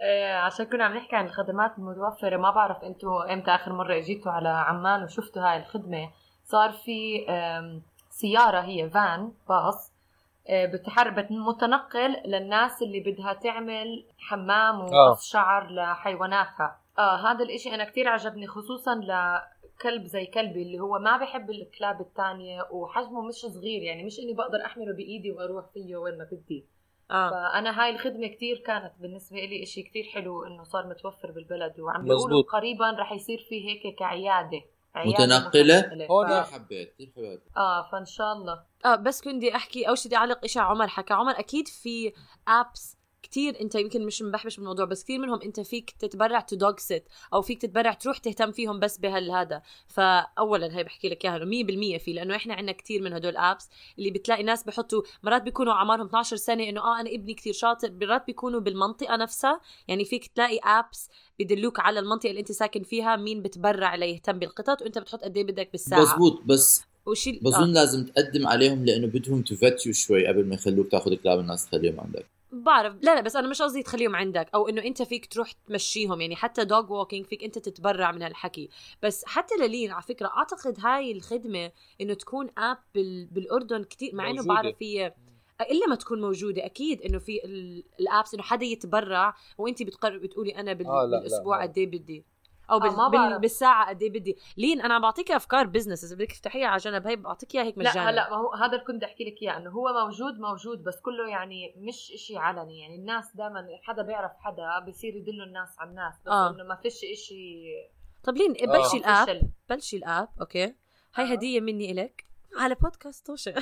آه، عشان كنا عم نحكي عن الخدمات المتوفرة ما بعرف إنتوا إمتى آخر مرة إجيتوا على عمان وشفتوا هاي الخدمة. صار في سيارة هي فان باص آه، بتحر بت- متنقل للناس اللي بدها تعمل حمام آه. وقص شعر لحيواناتها آه هذا الإشي أنا كتير عجبني خصوصا لكلب زي كلبي اللي هو ما بحب الكلاب التانية وحجمه مش صغير يعني مش إني بقدر أحمله بإيدي وأروح فيه وين ما بدي آه فأنا هاي الخدمة كتير كانت بالنسبة لي إشي كتير حلو إنه صار متوفر بالبلد وعم بيقولوا. قريبا رح يصير في هيك كعيادة متنقلة. هون كثير ف... حبيت كثير حبيت آه فإن شاء الله. آه بس كنت بدي أحكي أول شيء بدي اعلق شيء عمر حكى. عمر أكيد في apps كتير انت يمكن مش مبحبش بالموضوع بس كثير منهم انت فيك تتبرع to dog sit أو فيك تتبرع تروح تهتم فيهم بس بهالهذا. فاولا هي بحكي لك إياها إنه 100% في لأنه إحنا عندنا كتير من هدول apps اللي بتلاقي ناس بحطوا مرات بيكونوا أعمارهم 12 سنة إنه آه أنا ابني كتير شاطر مرات بيكونوا بالمنطقة نفسها. يعني فيك تلاقي apps بدلوك على المنطقة اللي أنت ساكن فيها مين بتبرع ليهتم بالقطط وأنت بتحط قد إيه بدك بالساعة. مزبوط بس وشي بظن لازم تقدم عليهم لأنه بدهم تفتشوا شوي قبل ما يخلوك تاخذ كلاب الناس تخليهم عندك. بعرف لا لا بس أنا مش قصدي تخليهم عندك أو إنه أنت فيك تروح تمشيهم يعني حتى dog walking فيك أنت تتبرع من هالحكي بس حتى للين على فكرة أعتقد هاي الخدمة إنه تكون app بال... بالأردن كتير مع إنه. بعرف هي إلا ما تكون موجودة أكيد إنه في ال- ال apps إنه حدا يتبرع وأنت بتقرر بتقولي أنا بال... آه، لا، لا، بالأسبوع قد إيه بدي. أو بال... ما بال... بعرف. بالساعة قد إيه بدي لين أنا عم بعطيك أفكار business اذا بدك تفتحيها على جنب هي بعطيك إياها هيك مجانا لا هلأ ما هو هذا اللي كنت أحكي لك إياه إنه هو موجود موجود بس كله يعني مش إشي علني يعني الناس دائما حدا بيعرف حدا بصير يدلوا الناس على الناس بس آه. إنه ما فيش إشي طب لين آه. بلشي ال app. بلشي ال app أوكي هاي آه. هدية مني إلك على بودكاست توشه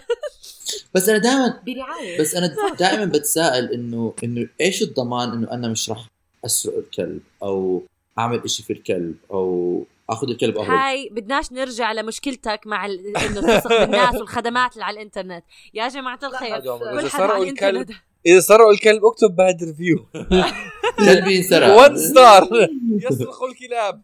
بس أنا دائما برعاية بس أنا دائما بتساءل انه إنه إيش الضمان إنه أنا مش راح أسرق الكلب أو أعمل إشي في الكلب أو أخذ الكلب اهرب هاي بدناش نرجع لمشكلتك مع ال... إنه تثق بالناس والخدمات اللي على الإنترنت. يا جماعة الخير كل حدا على الكلب الإنترنت. إذا سرقوا الكلب اكتب بعد review كلبي انسرق. 1 star يسرقوا الكلاب.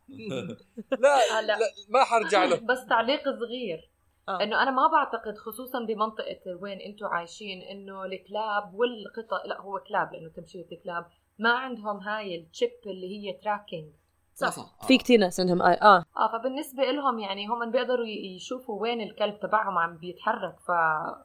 لا, هلا. لا. ما حرجع له. بس تعليق صغير. آه. إنه أنا ما بعتقد خصوصا بمنطقة وين أنتم عايشين إنه الكلاب والقطط لا هو كلاب لأنه تمشية كلاب ما عندهم هاي ال chip اللي هي tracking صح. صح. في كتير ناس عندهم آي. آه. آه فبالنسبة لهم يعني هم بيقدروا يشوفوا وين الكلب تبعهم عم بيتحرك. ف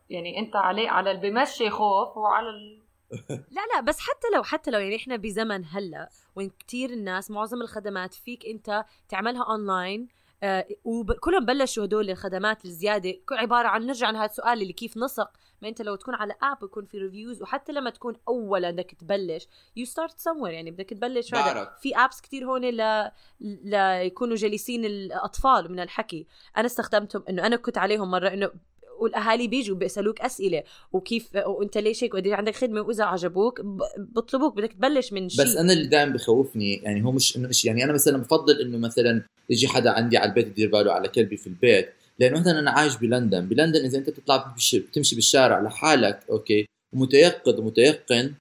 يعني أنت عليه على اللي بمشي خوف وعلى ال... لا لا بس حتى لو حتى لو يعني إحنا بزمن هلأ وين كتير الناس معظم الخدمات فيك أنت تعملها اونلاين آه وكلهم بلشوا هدول الخدمات الزيادة. عبارة عن نرجع عن هذا السؤال اللي كيف نثق ما أنت لو تكون على app يكون في reviews وحتى لما تكون اولا بدك تبلش you start somewhere يعني بدك تبلش هذا. في apps كتير هون ل ليكونوا جالسين الأطفال من الحكي. أنا استخدمتهم إنه أنا كنت عليهم مرة إنه والأهالي بيجوا بيسألوك أسئلة وكيف وأنت ليش هيك؟ وقد عندك خدمة وإذا عجبوك بطلبوك بدك تبلش من شيء. بس أنا اللي دائما بخوفني يعني هو مش انه شيء يعني أنا مثلا بفضل إنه مثلا يجي حدا عندي على البيت يدير باله على كلبي في البيت لأنه مثلا أنا عايش بلندن بلندن إذا أنت بتطلع بتمشي, بالشارع لحالك okay؟ ومتيقظ ومتيقن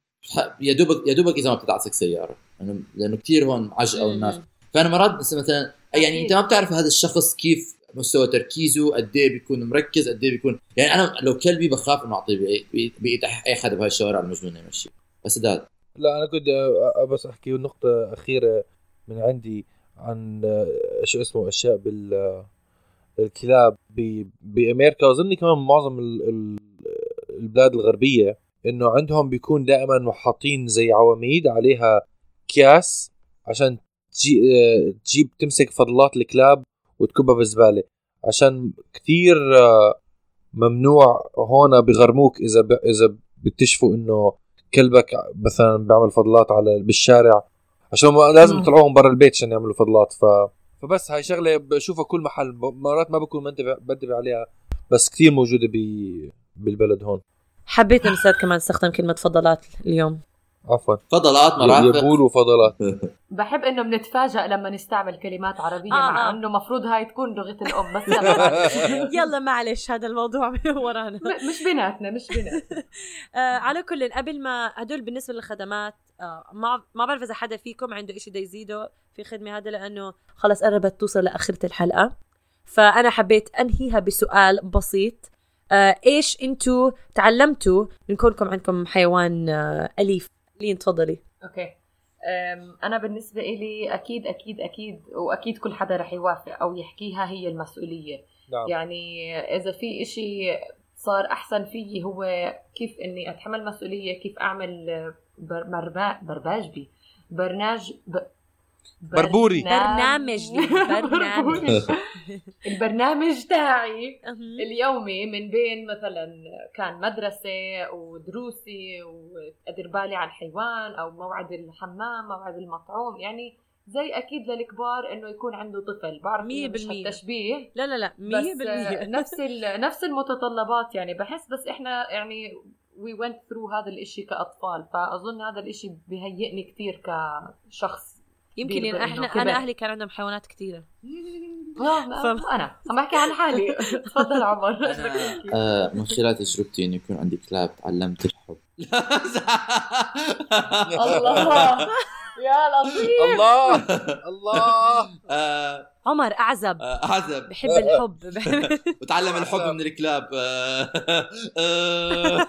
يا دوبك يا دوبك إذا ما بتدعسك سيارة لأنه لأنه كثير هون عجقة والناس. فأنا مرات مثلا يعني أنت ما بتعرف هذا الشخص كيف مستوى تركيزه قد إيه بيكون مركز قد إيه بيكون يعني أنا لو كلبي بخاف إنه أعطيه بايد أي حدا بهاي الشوارع المجنونة يمشي بس ده لا أنا كنت بس أحكي نقطة أخيرة من عندي عن شو اسمه أشياء بال الكلاب بأمريكا. واظن كمان معظم ال- ال- البلاد الغربية إنه عندهم بيكون دائما حاطين زي عواميد عليها اكياس عشان تجي تجيب تمسك فضلات الكلاب وتكبها بالزبالة. عشان كثير آه، ممنوع هون بغرموك إذا ب... إذا بيكتشفوا إنه كلبك مثلا بيعمل فضلات على بالشارع. عشان لازم. يطلعوهم برا البيت عشان يعملوا فضلات. ف فبس هاي شغلة بشوفها كل محل. مرات ما بكون منتبه بنتبه عليها بس كثير موجودة ب... بالبلد هون. حبيت الاستاذ كمان أستخدم كلمة فضلات اليوم. عفوا. فضلات مرافق. يبول وفضلات بحب إنه بنتفاجئ لما نستعمل كلمات عربية آه، مع آه. إنه مفروض هاي تكون لغة الأم بس يلا معلش هذا الموضوع ورانا. م- مش بيناتنا مش بيناتنا. آه على كل قبل ما هدول بالنسبة للخدمات آه ما ما بعرف إذا حدا فيكم عنده إشي بده يزيده في خدمة هذا لأنه خلص قربت توصل لآخرة الحلقة. فأنا حبيت أنهيها بسؤال بسيط. آه إيش إنتو تعلمتوا من كونكم عندكم حيوان آه أليف؟ لين تفضلي. okay. أنا بالنسبة إلي أكيد أكيد أكيد وأكيد كل حدا رح يوافق أو يحكيها هي المسؤولية. نعم. يعني إذا في إشي صار أحسن فيي هو كيف إني أتحمل مسؤولية كيف أعمل بر مربا برباجبي برناج ب... بربوري. برنامج برنامج. البرنامج تاعي. اليومي من بين مثلا كان مدرسة ودروسي وأدير بالي على الحيوان أو موعد الحمام موعد المطعوم يعني زي أكيد للكبار إنه يكون عنده طفل بعرف مية إنه مش بالمية. هالتشبيه لا لا لا بس 100% آه، نفس ال- نفس المتطلبات يعني بحس بس إحنا يعني we went through هذا الإشي كأطفال فأظن هذا الإشي بيهيئني كثير كشخص يمكن بإنه إحنا أنا. أهلي كان عندهم حيوانات كثيرة. آه، ف- أنا. عم بحكي عن حالي. تفضل عمر؟ آه، من خلال تجربتي انه يكون عندي كلاب تعلمت الحب. الله. يا لطيف. الله الله. آه، عمر أعزب. آه، أعزب. بحب الحب. وتعلم الحب من الكلاب. آه، آه،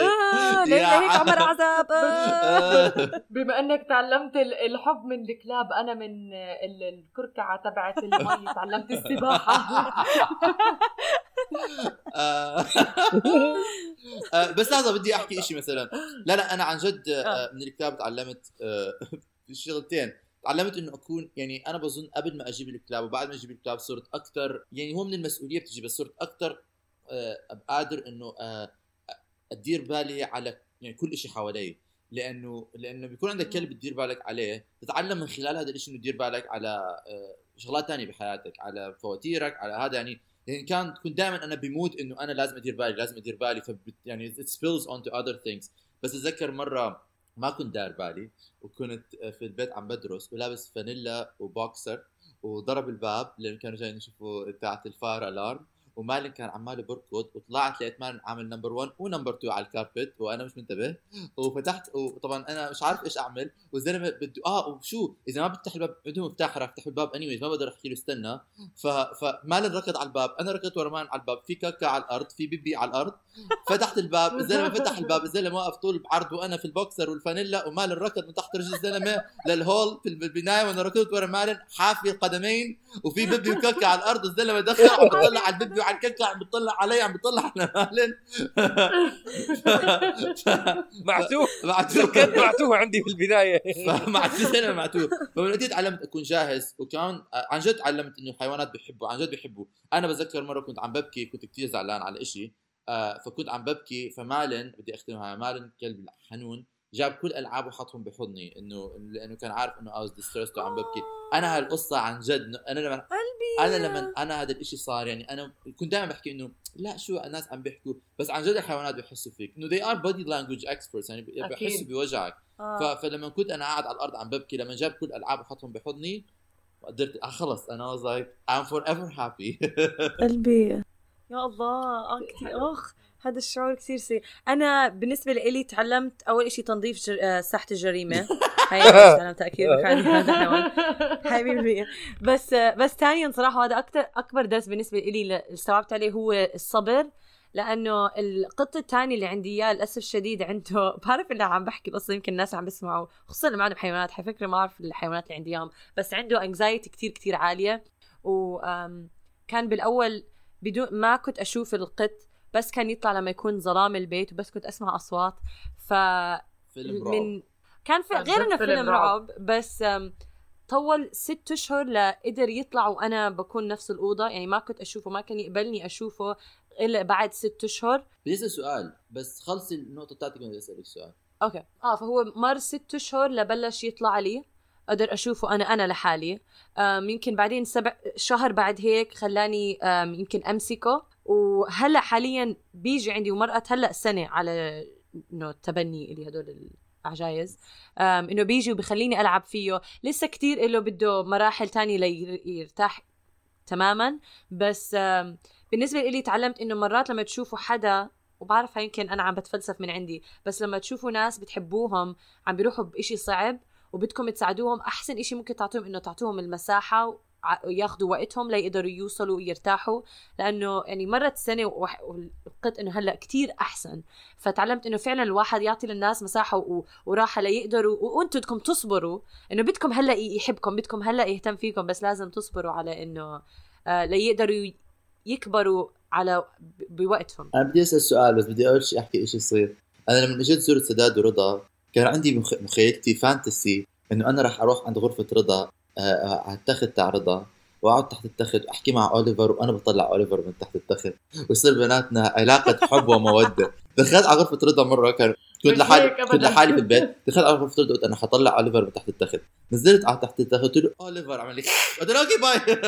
آه، ليه هيك عمر أعزب؟ آه. آه، بما إنك تعلمت ال- الحب من الكلاب أنا من ال- الكركعة تبعت المي تعلمت السباحة. آه، آه، بس لحظة بدي أحكي شيء مثلا. لا لا أنا عن جد آه، من الكلاب تعلمت آه، شغلتين. تعلمت إنه أكون يعني أنا بظن قبل ما أجيب الكلاب وبعد ما أجيب الكلاب صرت أكثر يعني هو من المسؤولية بتجي بس صرت أكثر قادر إنه آه، أدير بالي على يعني كل شيء حوالي لأنه لأنه بيكون عندك كلب تدير بالك عليه تتعلم من خلال هذا الشيء إنه تدير بالك على آه، شغلات تانية بحياتك على فواتيرك على هذا يعني. يعني كان كنت دائما أنا ب mood إنه أنا لازم أدير بالي لازم أدير بالي فبت يعني it spills onto other things. بس أتذكر مرة ما كنت داير بالي وكنت في البيت عم بدرس ولابس فانيلا وبوكسر وضرب الباب لأن كانوا جايين يشوفوا تاعت ال fire alarm. ومالن كان عمال بركض وطلعت لقيت مالن عامل number 1 و number 2 على ال carpet وأنا مش منتبه. وفتحت وطبعا أنا مش عارف إيش أعمل. والزلمه بده آه وشو؟ إذا ما بفتح الباب عندهم مفتاح راح يفتح الباب اني ما بقدر أحكي له استنى. ف فمالن ركض على الباب. أنا ركضت ورا مالن على الباب. في كاكا على الأرض في بيبي على الأرض. فتحت الباب. الزلمة فتح الباب. الزلمة واقف طول بعرض وأنا في البوكسر والفانيلا ومالن ركض من تحت رجل الزلمة لل hall في البناية. وأنا ركضت ورا مالن حافي القدمين. وفي بيبي وكاكا على الأرض. الزلمة دخل عم بيطلع على البيبي الكاكا عم بيطلع علي عم بيطلع على مالن. معتوه بعد كنت معتوه عندي في البداية. فمع السنة معتوه. فمن وقتها تعلمت أكون جاهز وكمان عن جد تعلمت إنه الحيوانات بيحبوا عن جد بيحبوا. أنا بتذكر مرة كنت عم ببكي كنت كتير زعلان على إشي. آه فكنت عم ببكي فمالن بدي أختمها مالن كلب حنون جاب كل ألعابه وحطهم بحضني إنه لأنه كان عارف إنه was distressed وعم ببكي. أنا هالقصة عن جد أنا لما قلبي. أنا لما أنا هذا الإشي صار يعني أنا كنت دائما بحكي إنه لا شو الناس عم بيحكوا بس عن جد الحيوانات بيحسوا فيك. إنه they are body language experts يعني. بيحسوا بوجعك. آه. فلما كنت أنا قاعد على الأرض عم ببكي لما جاب كل الالعاب وحطهم بحضني قدرت آه خلص. أنا was like I'm forever happy. قلبي. يا الله آه كثير أخ. هذا الشعور كثير سيء. أنا بالنسبة لي تعلمت أول شيء تنظيف جر... آه، ساحة الجريمة. هاي تعلمتها أكيد. هاي 100% بس آه، بس ثانيا صراحة هذا أكثر أكبر درس بالنسبة لي اللي استوعبت عليه هو الصبر. لأنه القط الثاني اللي عندي إياه للأسف الشديد عنده بعرف اني عم بحكي القصة يمكن الناس عم بيسمعوا خصوصا اللي ما عندهم حيوانات فكرة ما أعرف الحيوانات اللي عندي إياهم. بس عنده انكزايتي كتير كتير عالية. وكان بالأول بدون ما كنت أشوف القط بس كان يطلع لما يكون ظلام البيت وبس كنت أسمع أصوات. ف فيلم رعب. من كان في عن غير إنه فيلم فيلم رعب بس طول ست أشهر لقدر يطلع وأنا بكون نفس الأوضة. يعني ما كنت أشوفه ما كان يقبلني أشوفه إلا بعد ست أشهر. أسأل سؤال بس خلصي النقطة بتاعتك بدي أسألك سؤال. okay. آه فهو مر ست أشهر لبلش يطلع لي أقدر أشوفه أنا أنا لحالي. يمكن بعدين سبع شهر بعد هيك خلاني يمكن أمسكه. وهلأ حاليا بيجي عندي ومرقت هلأ سنة على إنه التبني اللي هدول الأعجايز أم إنه بيجي وبخليني ألعب فيه. لسه كتير له بده مراحل تانية ليرتاح تماما. بس بالنسبة لي تعلمت إنه مرات لما تشوفوا حدا وبعرف يمكن أنا عم بتفلسف من عندي بس لما تشوفوا ناس بتحبوهم عم بيروحوا بإشي صعب وبدكم تساعدوهم أحسن إشي ممكن تعطوهم إنه تعطوهم المساحة وياخذوا وقتهم ليقدروا يوصلوا ويرتاحوا. لأنه يعني مرت سنة والقط إنه هلأ كتير أحسن. فتعلمت إنه فعلا الواحد يعطي للناس مساحة وراحة ليقدروا وأنتم بدكم تصبروا. إنه بدكم هلأ يحبكم بدكم هلأ يهتم فيكم بس لازم تصبروا على إنه آه ليقدروا يكبروا على بوقتهم. أنا بدي أسأل سؤال بس بدي أول شيء أحكي شيء صغير أنا لما اجيت زرت سداد ورضا كان عندي مخ- مخيلتي فانتسي إنه أنا راح أروح عند غرفة رضا. آه، على التخت تاع رضا واقعد تحت التخت وأحكي مع أوليفر وأنا بطلع أوليفر من تحت التخت. ويصير بيناتنا علاقة حب ومودة. دخلت على غرفة رضا مرة كان كنت لحالي كنت. لحالي في البيت. دخلت على غرفة رضا قلت أنا حطلع أوليفر من تحت التخت. نزلت على تحت التخت قلت له أوليفر عمل لي قلت له okay bye.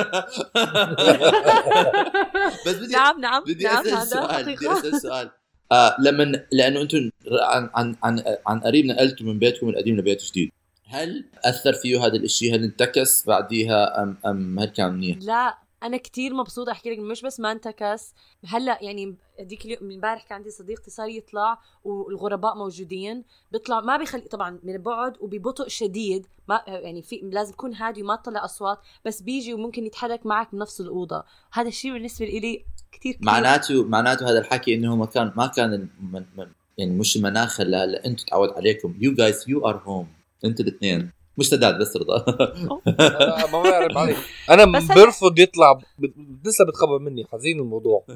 بس بدي نعم نعم بدي نعم أسأل سؤال بدي. أسأل سؤال. آه لما لأنه أنتم عن عن عن عن قريب نقلتوا من بيتكم القديم لبيت جديد. هل أثر فيه هذا الشيء هل انتكس بعديها ام أم هل كان منيح؟ لا أنا كتير مبسوطة أحكي لك مش بس ما انتكس. هلأ يعني هذيك اليوم من امبارح كان عندي صديقتي صار يطلع والغرباء موجودين. بيطلع ما بيخلي طبعا من بعد وببطء شديد. ما يعني في لازم يكون هادي وما تطلع أصوات بس بيجي وممكن يتحرك معك بنفس الأوضة. هذا الشيء بالنسبة لي كتير كتير معناته معناته هذا الحكي إنه ما كان ما كان يعني مش المناخ اللي أنتم تعود عليكم. يو جايز يو ار هوم أنتوا الاثنين. مش سداد بس رضا. أنا ما بعرف عليك. أنا برفض يطلع ب- لسه بتخبر مني حزين الموضوع.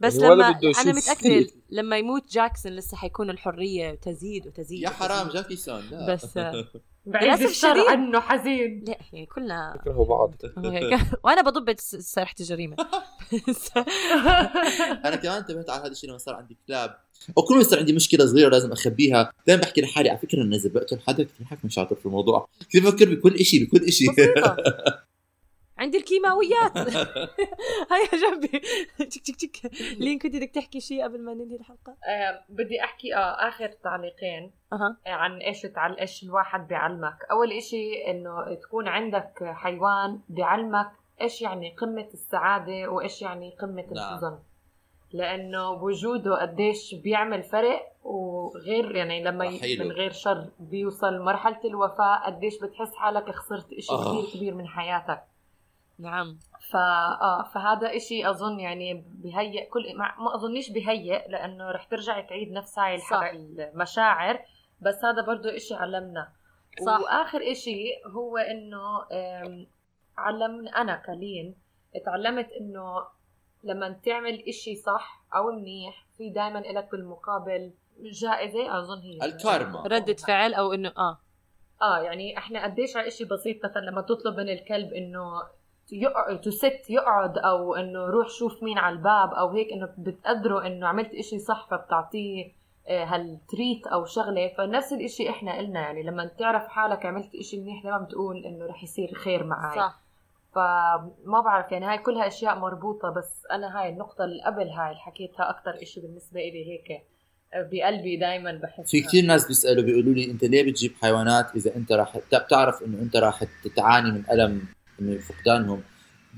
بس يعني لما أنا متأكدة لما يموت جاكسون لسه حيكون الحرية تزيد وتزيد يا حرام وتزيد. جاكي سون. لا. بس بعيد الشر. عنه حزين. لا يعني كلنا بيكرهوا بعض. وأنا بضبط س- سرحه الجريمه بس- أنا كمان انتبهت على هذا الشيء لما صار عندي كلاب. وكل ما يصير عندي مشكلة صغيرة لازم أخبيها. دائما بحكي لحالي على فكرة انه إذا بقتل حدا كثير حكم شاطر في الموضوع. كثير بفكر بكل شيء بكل شيء عندي الكيماويات. هيا جنبي. تشك تشك تشك لين كنت بدك تحكي شيء قبل ما ننهي الحلقة. آه، بدي أحكي آه آخر تعليقين. أها. آه، عن إيش تعل... إيش الواحد بيعلمك. أول إشي إنه تكون عندك حيوان بيعلمك إيش يعني قمة السعادة وإيش يعني قمة نعم. الحزن. لأنه وجوده قديش بيعمل فرق وغير يعني لما ي... من غير شر بيوصل مرحلة الوفاة قديش بتحس حالك خسرت إشي آه. كثير كبير من حياتك. نعم فا آه فهذا إشي أظن يعني بهيئ كل ما, ما اظنيش بهيئ لأنه رح ترجع تعيد نفس هاي. المشاعر بس هذا برضو إشي علمنا صح. وآخر إشي هو إنه آم، علمني أنا كلين تعلمت إنه لما تعمل إشي صح أو منيح في دائما لك بالمقابل جائزة أظن هي الكارما. ردة فعل أو انه آه آه يعني إحنا قديش على شيء بسيط مثلا لما تطلب من الكلب إنه يقعد تست يقعد أو إنه روح شوف مين على الباب أو هيك إنه بتقدره إنه عملت إشي صح فبتعطيه آه، هالتريت أو شغلة. فنفس الإشي إحنا قلنا يعني لما تعرف حالك عملت إشي منيح دائما بتقول إنه رح يصير خير معي صح. فما بعرف يعني هاي كلها أشياء مربوطة بس أنا هاي النقطة اللي قبل هاي اللي حكيتها أكثر إشي بالنسبة لي هيك آه، بقلبي دائما بحس في كثير ناس بيسألوا بيقولوا لي أنت ليه بتجيب حيوانات إذا أنت راح بت- بتعرف إنه أنت راح تعاني من ألم من فقدانهم.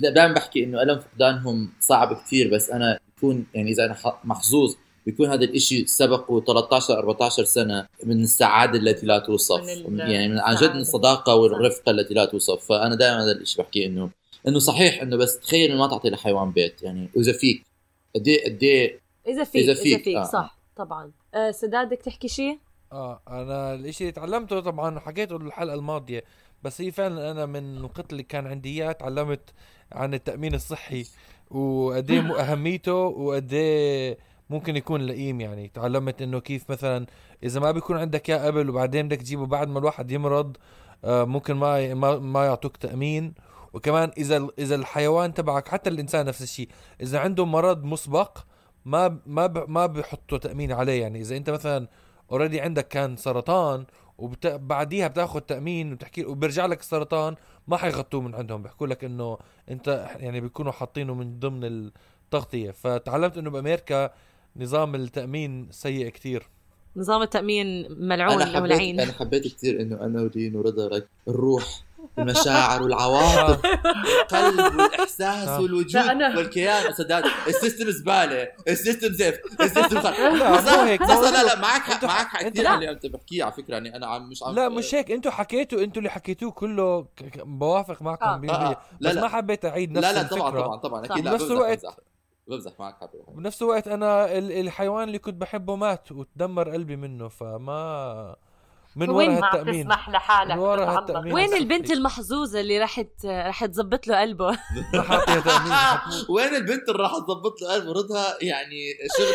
دائما بحكي إنه ألم فقدانهم صعب كثير بس أنا بكون يعني إذا أنا محظوظ بيكون هذا الإشي سبقه 13 14 سنة من السعادة التي لا توصف. من يعني من عن جد من. الصداقة والرفقة التي لا توصف. فأنا دائما هذا الإشي بحكي إنه إنه صحيح إنه بس تخيل إنه ما تعطي لحيوان بيت يعني واذا فيك. قد إيه قد إيه؟ إذا فيك إذا إذا فيك، فيك, آه. صح طبعا. آه سداد بدك تحكي شيء؟ آه أنا الإشي اللي تعلمته طبعا حكيته الحلقة الماضية. بس هي فعلا أنا من النقط اللي كان عندي إياها تعلمت عن التأمين الصحي وقد إيه أهميته وقد إيه ممكن يكون لئيم يعني. تعلمت إنه كيف مثلا إذا ما بيكون عندك إياه قبل وبعدين بدك تجيبه بعد ما الواحد يمرض آه ممكن ما ما, يعطوك تأمين. وكمان إذا إذا الحيوان تبعك حتى الإنسان نفس الشيء إذا عنده مرض مسبق ما ما ما بحطوا تأمين عليه يعني. إذا أنت مثلا اوريدي عندك كان سرطان وبعديها بتاخذ تأمين وتحكي وبرجع لك السرطان ما حيغطوه من عندهم بيحكوا لك إنه أنت يعني بيكونوا حاطينه من ضمن التغطية. فتعلمت إنه بأمريكا نظام التأمين سيء كتير. نظام التأمين ملعون حبيت العين أنا حبيت كثير إنه أنا ولين ورضا الروح المشاعر والعواطف. القلب والإحساس آه. والوجود والكيان. وسداد ال system زبالة. ال system زفت ال system خل لا، مو هيك، لا. لا معك حق معك حق كثير على اللي انت بحكيه على فكرة يعني أنا عم مش عم لا مش هيك. أنتوا حكيتوا أنتوا اللي حكيتوه كله بوافق معكم آه. 100% آه، آه. لا بس لا. ما حبيت أعيد نفس لا لا طبعا طبعا طبعا. أكيد. لا بنفس بمزح الوقت- بمزح معك حبيبي بنفس الوقت أنا ال- الحيوان اللي كنت بحبه مات وتدمر قلبي منه فما من وين ما التأمين تسمح لحالك من ورا. هالتأمين. وين. البنت المحظوظة اللي رحت رح تظبط له قلبه ما حاطيها تأمين حتموت. وين البنت اللي راح تضبط له قلب ردها يعني شغل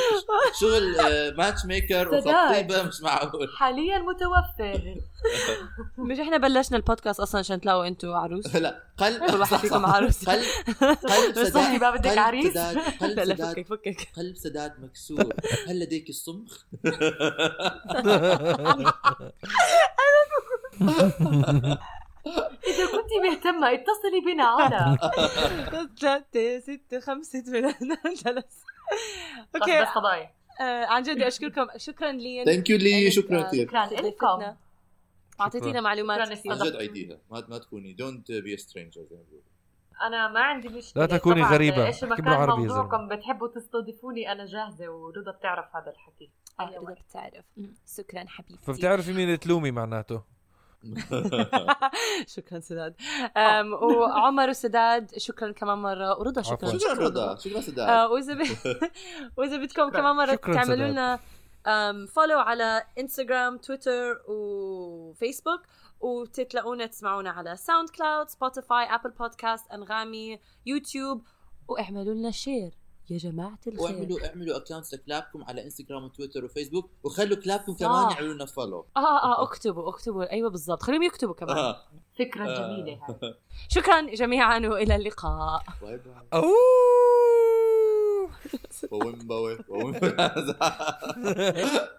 شغل ماتش ميكر سداد. وخطيبة مش معقول حاليا متوفر مش إحنا بلشنا البودكاست أصلا عشان تلاقوا أنتوا عروس لا قلب كل واحد فيكم عروس قلب قلب بس سداد ما بدك قلب عريس؟ سداد قلب سداد فكك فكك قلب سداد مكسور هل لديك الصمخ؟ اذا كنت مهتمة اتصلي بنا على ثلاثة ستة خمسة ثلاثة okay. بس قضايا آه، عن جد أشكركم. شكرا لي. thank you لي شكرا كثير. شكرا لكم. أعطيتينا معلومات عن جد عيديها ما ما تكوني. don't be stranger زي ما بيقولوا أنا ما عندي مشكلة. لا تكوني طبعاً غريبة. إيش ما احكي كان بالعربي يا موضوعكم بتحبوا تستضيفوني أنا جاهزة ورضا بتعرف هذا الحكي. آه، رضا بتعرف. شكرا حبيبتي. فبتعرفي مين تلومي معناته. شكرا سداد. أم، وعمر وسداد شكرا كمان مرة. ورضا شكرا. شكرا رضا. شكرا سداد. آه، وإذا. وإذا بدكم كمان مرة تعملوا. لنا follow على انستغرام تويتر وفيسبوك وتتلاقونا تسمعونا على SoundCloud Spotify Apple Podcast أنغامي يوتيوب. واعملوا لنا share يا جماعة الخير. واعملوا اعملوا accounts لكلابكم على انستغرام وتويتر وفيسبوك وخلوا كلابكم. كمان يعملوا لنا follow آه آه اكتبوا اكتبوا. أيوه بالضبط. خليهم يكتبوا كمان. آه. فكرة آه. جميلة هاي. شكرا جميعا وإلى اللقاء. bye bye. أوه.